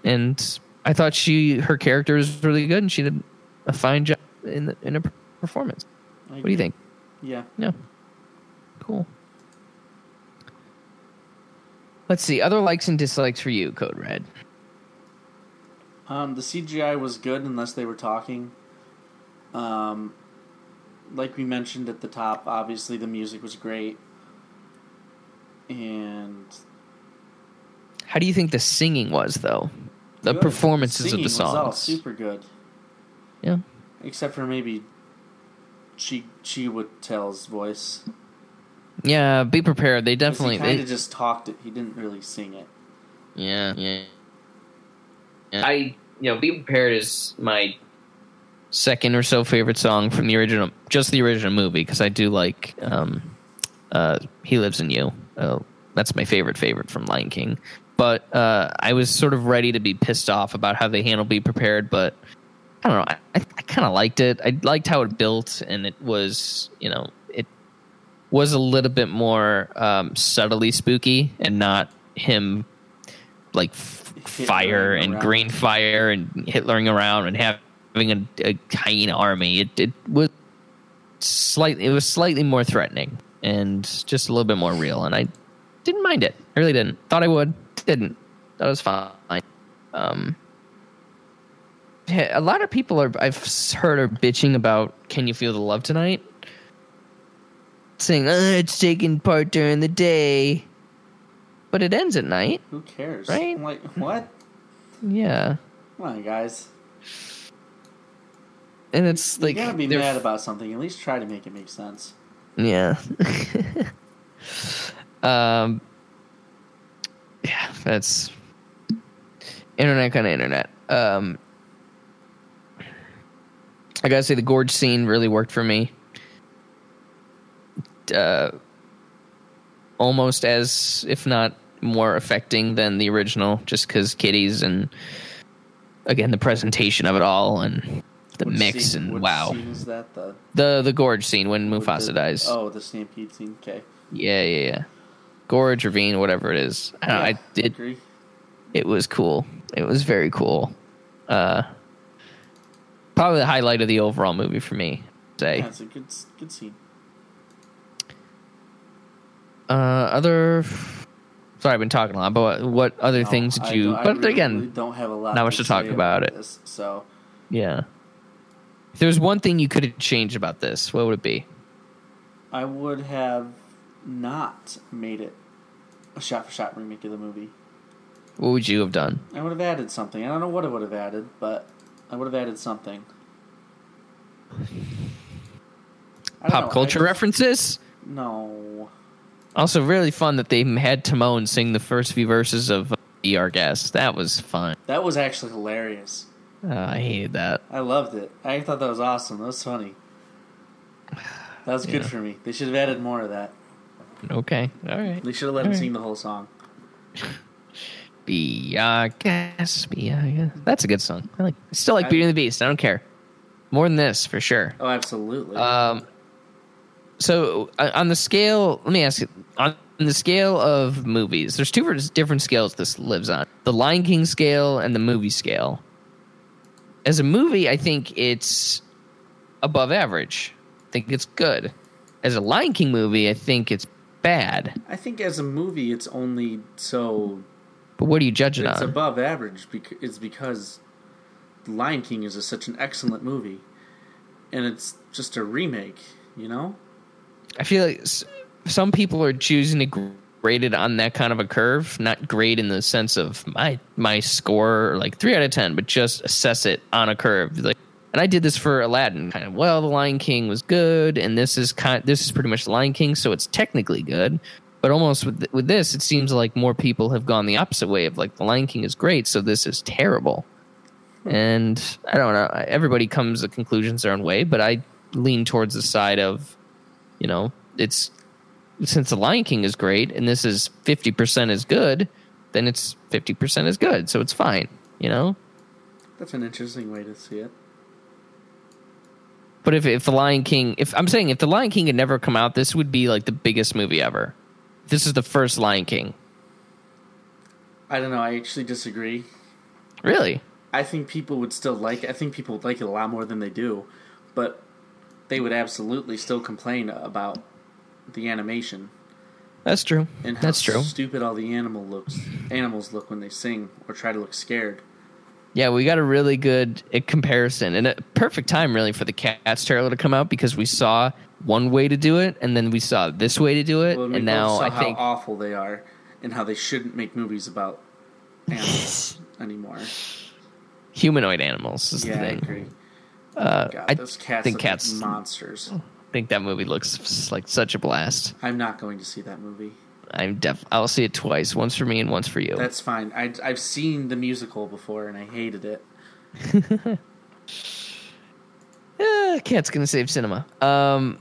and I thought she her character was really good, and she did a fine job in the, in her performance. What do you think? Yeah. Yeah, cool. Let's see other likes and dislikes for you, Code Red. Um, the CGI was good unless they were talking. Um, like we mentioned at the top, obviously the music was great, and How do you think the singing was, though? The good. performances Singing of the was all songs. super good, Yeah. except for maybe Chi Chiwetel's voice. Yeah, be prepared. They definitely. he kind they- of just talked it. He didn't really sing it. Yeah, yeah. I, you know, be prepared is my second or so favorite song from the original, just the original movie, because I do like um, uh, "He Lives in You." Uh, that's my favorite favorite from Lion King. But uh, I was sort of ready to be pissed off about how they handled "Be Prepared," but I don't know. I, I, I kind of liked it. I liked how it built, and it was, you know, it was a little bit more um, subtly spooky and not him like f- fire and around. green fire and Hitlering around and having a, a hyena army. It, it was slightly it was slightly more threatening and just a little bit more real. And I didn't mind it. I really didn't. Thought I would. Didn't. That was fine. Um, a lot of people are I've heard are bitching about "Can You Feel the Love Tonight," saying uh, it's taking part during the day, but it ends at night. Who cares? Right? I'm like, what? Yeah. Come on, guys. And it's like you gotta be mad about something. At least try to make it make sense. Yeah. um. Yeah, that's internet kind of internet. Um. I gotta say the gorge scene really worked for me. Uh, almost as, if not more affecting than the original, just because kitties and again the presentation of it all and the Which mix scene- and wow that the the the gorge scene when Mufasa the- dies. Oh, the stampede scene. Okay. Yeah, yeah, yeah. Gorge, ravine, whatever it is. I, don't know, I it agree. it was cool. It was very cool. Uh, probably the highlight of the overall movie for me. Say. Yeah, it's a good good scene. Uh, other. Sorry, I've been talking a lot. But what, what other No, things did you? I But really again, don't have a lot. not much to talk about it. This, so yeah. If there was one thing you could have changed about this, what would it be? I would have not made it a shot for shot remake of the movie. What would you have done? I would have added something. I don't know what I would have added, but I would have added something. Pop know, culture just- references. No. Also, really fun that they had Timon sing the first few verses of ER Gas. That was fun. That was actually hilarious. Uh, I hated that. I loved it. I thought that was awesome. That was funny. That was good Yeah. for me. They should have added more of that. Okay, all right. They should have let him Alright. sing the whole song. Be our guest, be our guest. That's a good song. I like. I still like I- Beauty and the Beast. I don't care. More than this, for sure. Oh, absolutely. Um, so uh, on the scale, let me ask you: on the scale of movies, there's two different scales this lives on: the Lion King scale and the movie scale. As a movie, I think it's above average. I think it's good. As a Lion King movie, I think it's bad. I think as a movie, it's only so But what do you judge it it's on? It's above average. Because it's because Lion King is a, such an excellent movie, and it's just a remake. You know, I feel like some people are choosing to gr- grade it on that kind of a curve, not grade in the sense of my my score like three out of ten, but just assess it on a curve. Like, and I did this for Aladdin, kind of. Well, The Lion King was good, and this is kind. This is pretty much The Lion King, so it's technically good. But almost with with this, it seems like more people have gone the opposite way of like The Lion King is great, so this is terrible. Hmm. And I don't know. Everybody comes to conclusions their own way, but I lean towards the side of, you know, it's since the Lion King is great and this is fifty percent as good, then it's fifty percent as good, so it's fine. You know. that's an interesting way to see it. But if if the Lion King, if I'm saying if the Lion King had never come out, this would be like the biggest movie ever. This is the first Lion King. I don't know. I actually disagree. Really? I think people would still like it. I think people would like it a lot more than they do, but they would absolutely still complain about the animation That's true. and how That's true. stupid all the animal looks animals look when they sing or try to look scared. Yeah, we got a really good uh, comparison and a perfect time really for the Cats trailer to come out because we saw one way to do it and then we saw this way to do it Well, we and both now saw I how think awful they are and how they shouldn't make movies about animals anymore. humanoid animals is Yeah, the I thing. agree. Uh, God, I those cats think look like cats. monsters. Think that movie looks like such a blast. I'm not going to see that movie. I'm def. I'll see it twice, once for me and once for you. That's fine. I, I've seen the musical before and I hated it. Eh, Cat's gonna save cinema. Um,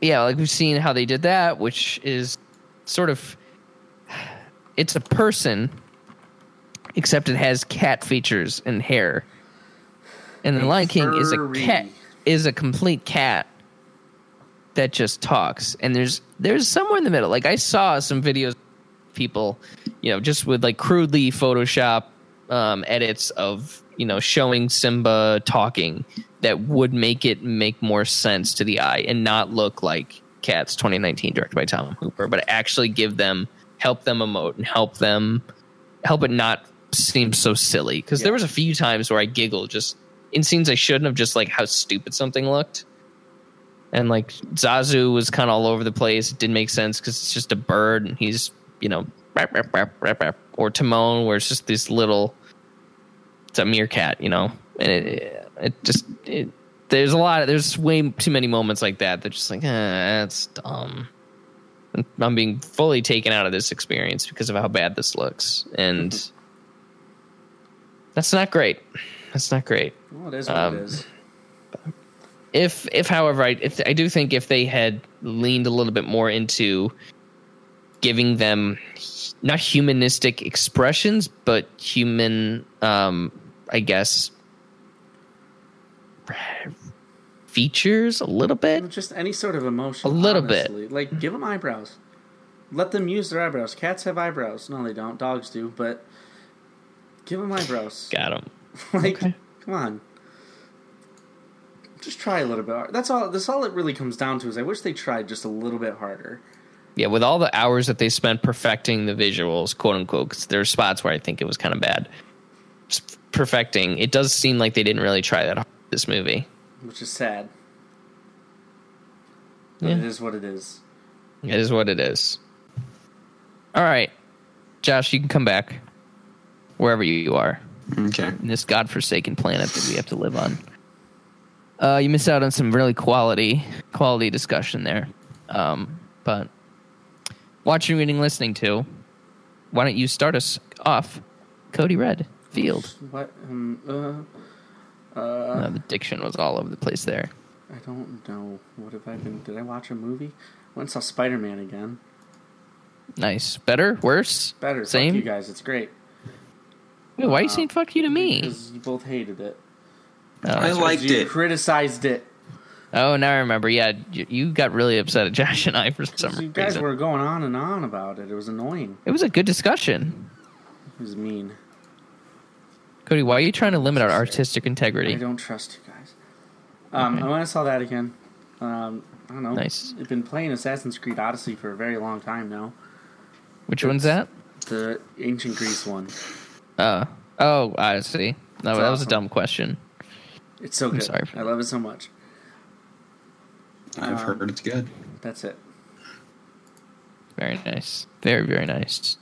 yeah, like we've seen how they did that, which is sort of it's a person, except it has cat features and hair. And the Lion King is a cat is a complete cat that just talks. And there's there's somewhere in the middle. Like I saw some videos, people, you know, just with like crudely Photoshop um, edits of you know showing Simba talking that would make it make more sense to the eye and not look like Cats 2019 directed by Tom Hooper, but actually give them help them emote and help them help it not seem so silly. Because there was a few times where I giggled just in scenes I shouldn't have, just like how stupid something looked. And like Zazu was kind of all over the place. It didn't make sense because it's just a bird and he's you know rap, rap, rap, rap, rap. or Timon where it's just this little it's a meerkat, you know. and it it just it, there's a lot. Of, there's way too many moments like that. They're just like, eh, that's dumb. I'm being fully taken out of this experience because of how bad this looks, and that's not great. That's not great. Well, it is what Um, it is. If if however I if I do think if they had leaned a little bit more into giving them not humanistic expressions but human um I guess features a little bit Just any sort of emotion. A little bit. Like, give them eyebrows. Let them use their eyebrows. Cats have eyebrows. No, they don't. Dogs do. But give them eyebrows. got them like, Okay. come on. Just try a little bit. That's all. That's all it really comes down to. Is I wish they tried just a little bit harder. yeah with all the hours that they spent perfecting the visuals quote unquote 'cause there are spots where I think it was kind of bad Just perfecting it does seem like they didn't really try that hard this movie which is sad. But Yeah. it is what it is. It is what it is. All right, Josh, you can come back wherever you are Okay. in this godforsaken planet that we have to live on. Uh, you missed out on some really quality quality discussion there, um, but watching, reading, listening to. Why don't you start us off, Cody Red Field? What? Um, uh, Uh, the diction was all over the place there. I don't know. What have I been? Did I watch a movie? Went and saw Spider Man again. Nice, better, worse, Better. same. Fuck you guys. It's great. Wait, why are you saying "fuck you" to me? Because you both hated it. Oh, I liked you it. criticized it. Oh, now I remember. Yeah, you, you got really upset at Josh and I for some reason. You guys reason. were going on and on about it. It was annoying. It was a good discussion. It was mean. Cody, why are you trying to limit our artistic integrity? I don't trust you guys. Um, I want to saw that again. Um, I don't know. Nice. I've been playing Assassin's Creed Odyssey for a very long time now. Which one's that? The ancient Greece one. Uh, oh, I see. No, It's that was a dumb question. It's so good. sorry for I love it so much. I've Um, heard it's good. That's it. Very nice. Very, very nice.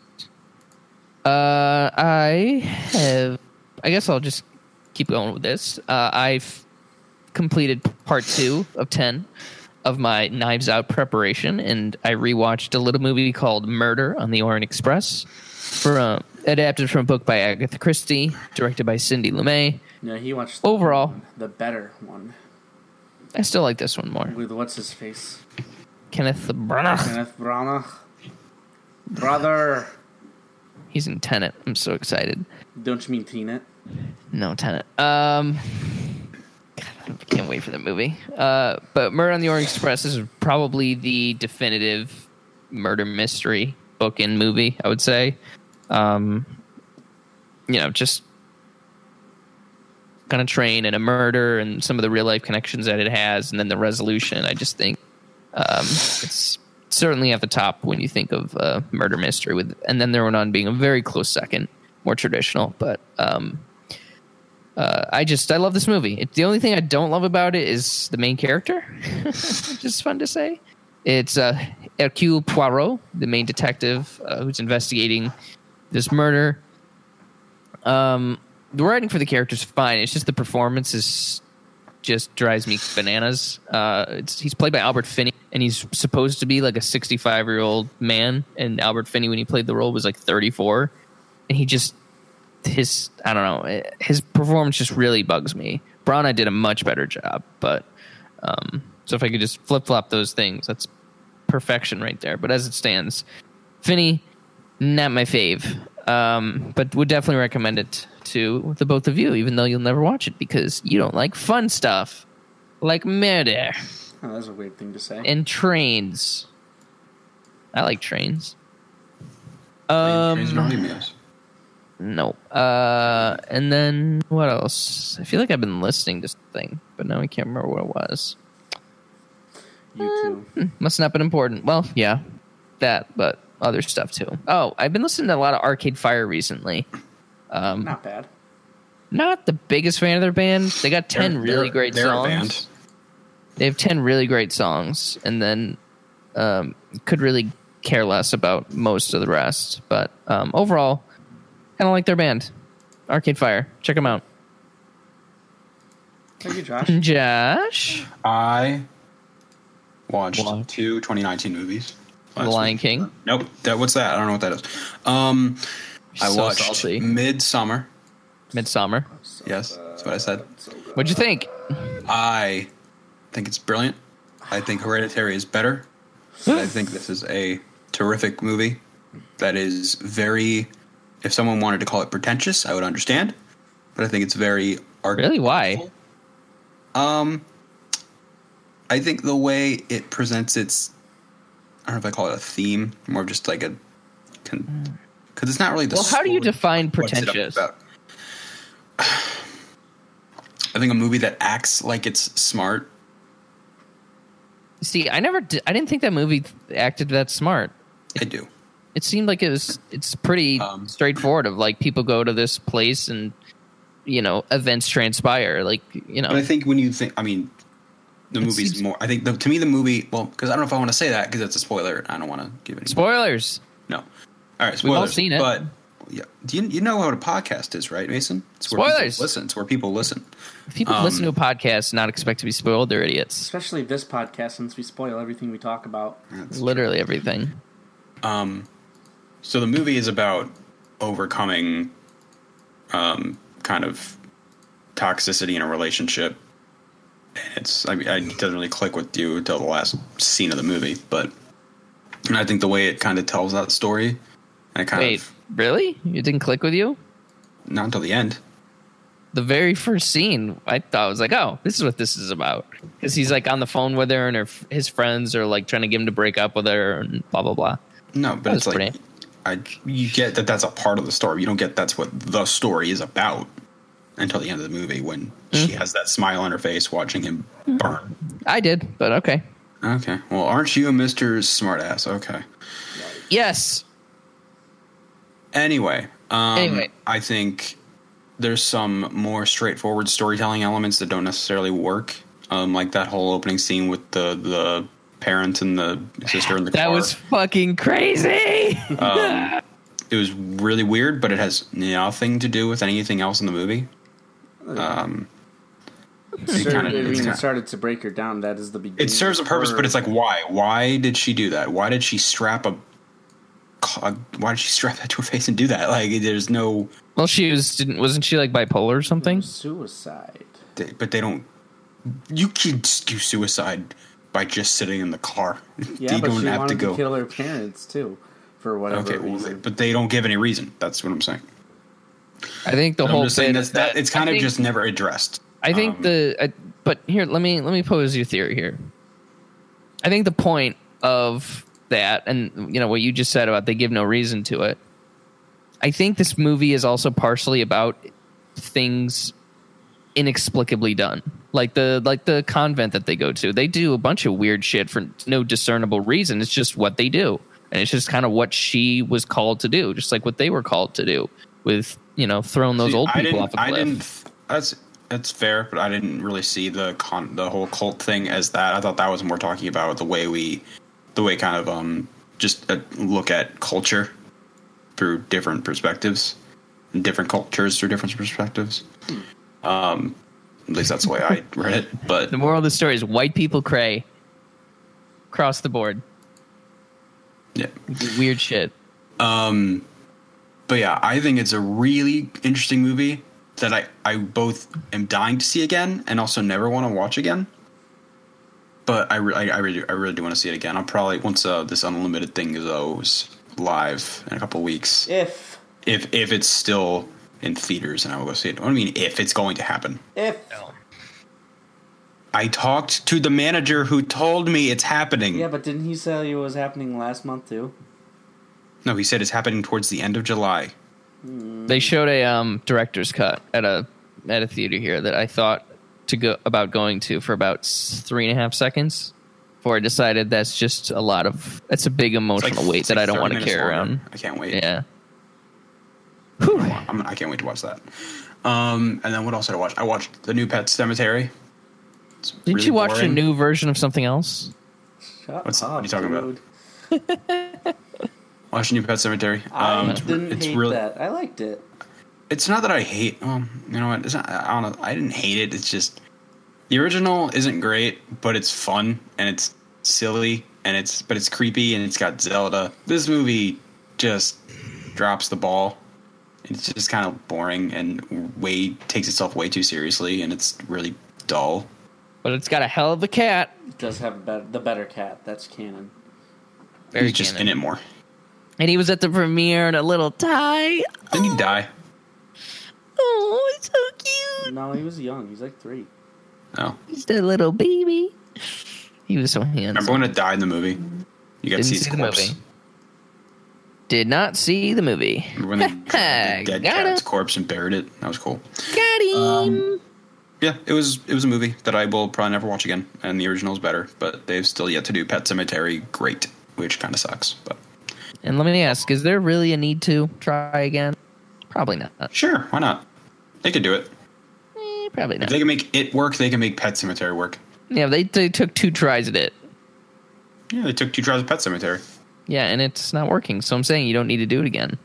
Uh, I have. I guess I'll just keep going with this. Uh, I've completed part two of 10 of my Knives Out preparation, and I rewatched a little movie called Murder on the Orient Express, from, adapted from a book by Agatha Christie, directed by Sidney Lumet. No, he watched the Overall. one, the better one I still like this one more. with what's his face, Kenneth Branagh. Kenneth Branagh. Brother, He's in Tenet. I'm so excited. don't you mean Tenet? No Tenet. Um, God, I can't wait for the movie. Uh, but Murder on the Orient Express is probably the definitive murder mystery book and movie. I would say. Um, you know, just kind of train and a murder and some of the real life connections that it has, and then the resolution. I just think um, it's certainly at the top when you think of uh, murder mystery. With And Then There Were None being a very close second, more traditional. But um, uh, I just I love this movie. It, the only thing I don't love about it is the main character, which is fun to say. It's uh, Hercule Poirot, the main detective uh, who's investigating this murder. Um, the writing for the character is fine. It's just the performance is just drives me bananas. Uh, he's played by Albert Finney, and he's supposed to be like a 65 year old man. And Albert Finney, when he played the role, was like 34, and he just his I don't know his performance just really bugs me. Branagh did a much better job, but um, so if I could just flip flop those things, that's perfection right there. But as it stands, Finney, not my fave, um, but would definitely recommend it to the both of you, even though you'll never watch it because you don't like fun stuff like murder Oh, that's a weird thing to say. and trains. I like trains. Trains and Um, automobiles. no. Uh, and then what else? I feel like I've been listening to something, but now I can't remember what it was. You too. Must not been important. Well, yeah, that, but other stuff too. Oh, I've been listening to a lot of Arcade Fire recently. Um, Not bad. not the biggest fan of their band. They got 10 They're- really they're- great they're a songs. band. They have 10 really great songs, and then um, could really care less about most of the rest. But um, overall, kind of like their band, Arcade Fire. Check them out. Thank you, Josh. Josh, I watched two 2019 movies. The Lion week. King. Nope. That what's that? I don't know what that is. Um, I So watched salty. Midsommar. Midsommar. Yes, that's what I said. What'd you think? I think it's brilliant. I think Hereditary is better. I think this is a terrific movie that is very. If someone wanted to call it pretentious, I would understand. But I think it's very art. Really? Why? Um, I think the way it presents its, I don't know if I call it a theme, more of just like a, because it's not really the. Well, how do you define pretentious? I think a movie that acts like it's smart. See, I never. Did, I didn't think that movie acted that smart. I do. It seemed like it was. It's pretty Um, straightforward. Of like people go to this place and you know events transpire. Like you know. I think when you think, I mean, the It movie's seems- more. I think the, to me the movie. Well, because I don't know if I want to say that because it's a spoiler. I don't want to give any. Spoilers. no. All right, spoilers. We've all seen it. But yeah, do you you know what a podcast is, right, Mason? It's where Spoilers. People listen. It's where people listen. If people Um, listen to a podcast and not expect to be spoiled, they're idiots. Especially this podcast, since we spoil everything we talk about. That's Literally everything. Um, so the movie is about overcoming, um, kind of toxicity in a relationship. It's I mean, it doesn't really click with you until the last scene of the movie, but and I think the way it kind of tells that story, it kind Wait, of really? It didn't click with you? not until the end. The very first scene, I thought was like, "Oh, this is what this is about." Because he's like on the phone with her, and her, his friends are like trying to get him to break up with her, and blah blah blah. No, but That it's like I you get that that's a part of the story. You don't get that's what the story is about until the end of the movie when she Mm. has that smile on her face watching him burn. I did, but okay. Okay. Well, aren't you a Mr. Smartass? Okay. Yes, Anyway, um, Anyway. I think there's some more straightforward storytelling elements that don't necessarily work. Um, like that whole opening scene with the the parent and the sister in the that car. was fucking crazy. um, it was really weird, but it has nothing to do with anything else in the movie. Um, it kinda- I mean, it's it kinda- started to break her down. That is the beginning. it serves a purpose, of but it's like why? Why did she do that? Why did she strap a? a- Why did she strap that to her face and do that? Like, there's no. well, she was didn't wasn't she like bipolar or something? suicide. they- but they don't. You can do suicide by just sitting in the car. Yeah, you but don't she have wanted to to, kill her parents too, for whatever okay, well, reason. but they don't give any reason. That's what I'm saying. I think the whole just saying bit that's, is that, it's kind I of think- just never addressed. I think Um, the I, but here let me let me pose your theory here. I think the point of that and you know what you just said about they give no reason to it. I think this movie is also partially about things inexplicably done. Like the like the convent that they go to. They do a bunch of weird shit for no discernible reason. It's just what they do. And it's just kind of what she was called to do, just like what they were called to do with, you know, throwing those See, old people off a I cliff. didn't. That's that's fair, but I didn't really see the con the whole cult thing as that. I thought that was more talking about the way we, the way kind of um just uh, look at culture through different perspectives, different cultures through different perspectives. Um, at least that's the way I read it. But The moral of the story is white people cray across the board. yeah, Weird shit. Um, but yeah, I think it's a really interesting movie that I, I both am dying to see again and also never want to watch again. But I, re- I, I really I really do want to see it again. I'll probably once uh, this unlimited thing goes live in a couple weeks, If if if it's still in theaters, and I will go see it. I mean, if it's going to happen. if I talked to the manager who told me it's happening. yeah, but didn't he say it was happening last month too? No, he said it's happening towards the end of July. They showed a um, director's cut at a at a theater here that I thought to go about going to for about three and a half seconds before I decided that's just a lot of that's a big It's emotional weight it's that I don't want to carry longer. around. I can't wait. Yeah. Whew. I'm, I can't wait to watch that. Um, and then what else did I watch? I watched the new Pet Sematary. It's Did really you watch boring. a new version of something else? Shut What's- up, what are you talking about? dude. Watch the new Pet Sematary. I Um, it's, didn't it's hate really. that. I liked it. It's not that I hate. Um, you know what? It's not. I don't know. I didn't hate it. It's just The original isn't great, but it's fun and it's silly and it's but it's creepy and it's got Zelda. This movie just drops the ball. It's just kind of boring and way takes itself way too seriously and it's really dull. But it's got a hell of a cat. It does have a better, the better cat. That's canon. Very He's just canon. in it more. And he was at the premiere in a little tie. Didn't he die? Oh, it's so cute. No, he was young. He's like three. No. He's the little baby. He was so handsome. Remember when it died in the movie? You got Didn't to see see his the corpse. movie. Did not see the movie. Remember when they dropped the dead Got cat's him. corpse and buried it? That was cool. Got him. Um, yeah, it was it was a movie that I will probably never watch again, and the original is better. But they've still yet to do Pet Sematary great, which kind of sucks. But and let me ask: Is there really a need to try again? Probably not. sure, why not? They could do it. Eh, probably If not. they can make it work, they can make Pet Sematary work. Yeah, they they took two tries at it. Yeah, they took two tries at Pet Sematary. Yeah, and it's not working. So I'm saying you don't need to do it again.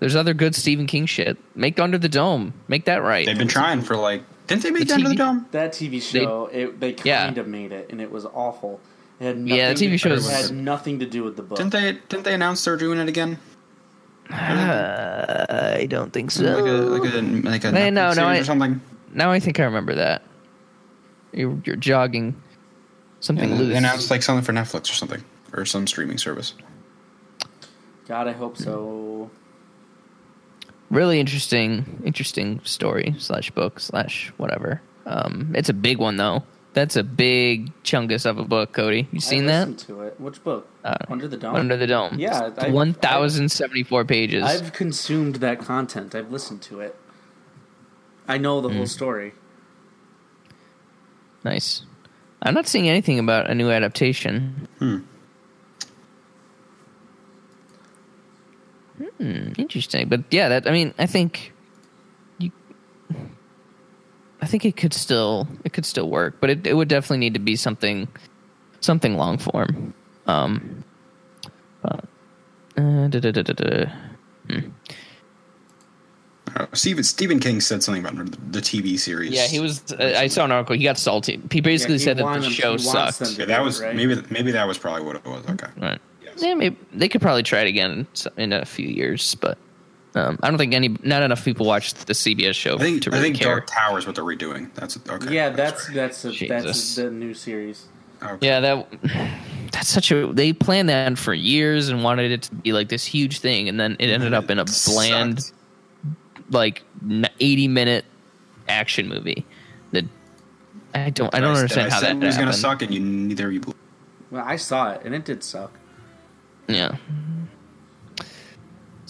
There's other good Stephen King shit. Make Under the Dome. Make that right. They've been trying for like. Didn't they make The Under the Dome? That TV show, it, they kind Yeah. of made it, and it was awful. It had nothing Yeah, the TV to, show it is- had nothing to do with the book. Didn't they? Didn't they announce they're doing it again? Uh, I don't think so. Like a like a like a Hey, no, Netflix no, I- or something. now I think I remember that. You're, you're jogging something Yeah, loose. they announced like something for Netflix or something or some streaming service. God, I hope so. really interesting, interesting story slash book slash whatever. Um, it's a big one though. That's a big chungus of a book, Cody. You seen I that? listened to it. Which book? Uh, Under the Dome. Under the Dome. Yeah, one thousand seventy-four pages. I've consumed that content. I've listened to it. I know the Hmm. whole story. nice. I'm not seeing anything about a new adaptation. Hmm. Hmm, interesting, but yeah, that I mean, I think you, I think it could still it could still work, but it, it would definitely need to be something something long form. Um, but, uh, da, da, da, da, da. Uh, Stephen Stephen King said something about the TV series. Yeah, he was. Uh, I saw an article. He got salty. He basically Yeah, he said that the he show sucked. Yeah, that was right? maybe maybe that was probably what it was. Okay. Right. Yes. Yeah, maybe they could probably try it again in a few years, but um, I don't think any not enough people watch the CBS show I think to I really think care. Dark Tower is what they're redoing. That's okay. Yeah, that's that's a, that's Jesus. the new series. okay. Yeah, that that's such a they planned that for years and wanted it to be like this huge thing, and then it ended up in a bland, Sucked. like eighty minute action movie. That I don't I don't I- understand I how said that was going to suck, and you neither of you. Well, I saw it and it did suck. Yeah.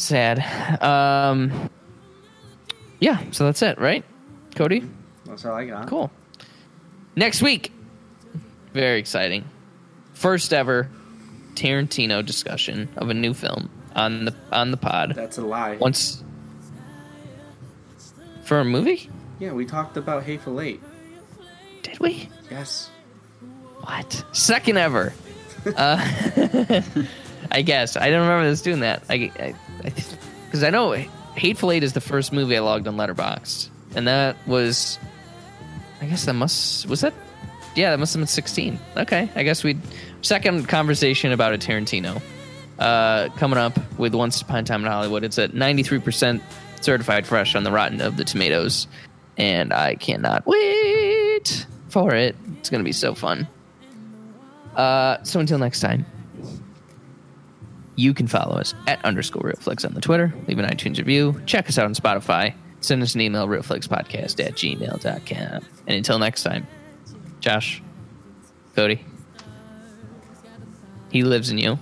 Sad. Um Yeah, so that's it, right? Cody? That's all I got. Cool. Next week. Very exciting. First ever Tarantino discussion of a new film on the on the pod. That's a lie. Once for a movie? Yeah, we talked about Hateful Eight. Did we? Yes. What? Second ever. uh, I guess I don't remember us doing that. I because I, know Hateful Eight is the first movie I logged on Letterboxd, and that was, I guess that must was that, yeah, that must have been sixteen. Okay, I guess we second conversation about a Tarantino uh, coming up with Once Upon a Time in Hollywood. It's at ninety three percent certified fresh on the Rotten of the Tomatoes, and I cannot wait for it. It's gonna be so fun. Uh, so until next time, you can follow us at underscore realflix on the Twitter, leave an iTunes review, check us out on Spotify, send us an email, realflixpodcast at gmail.com. And until next time, Josh, Cody, he lives in you.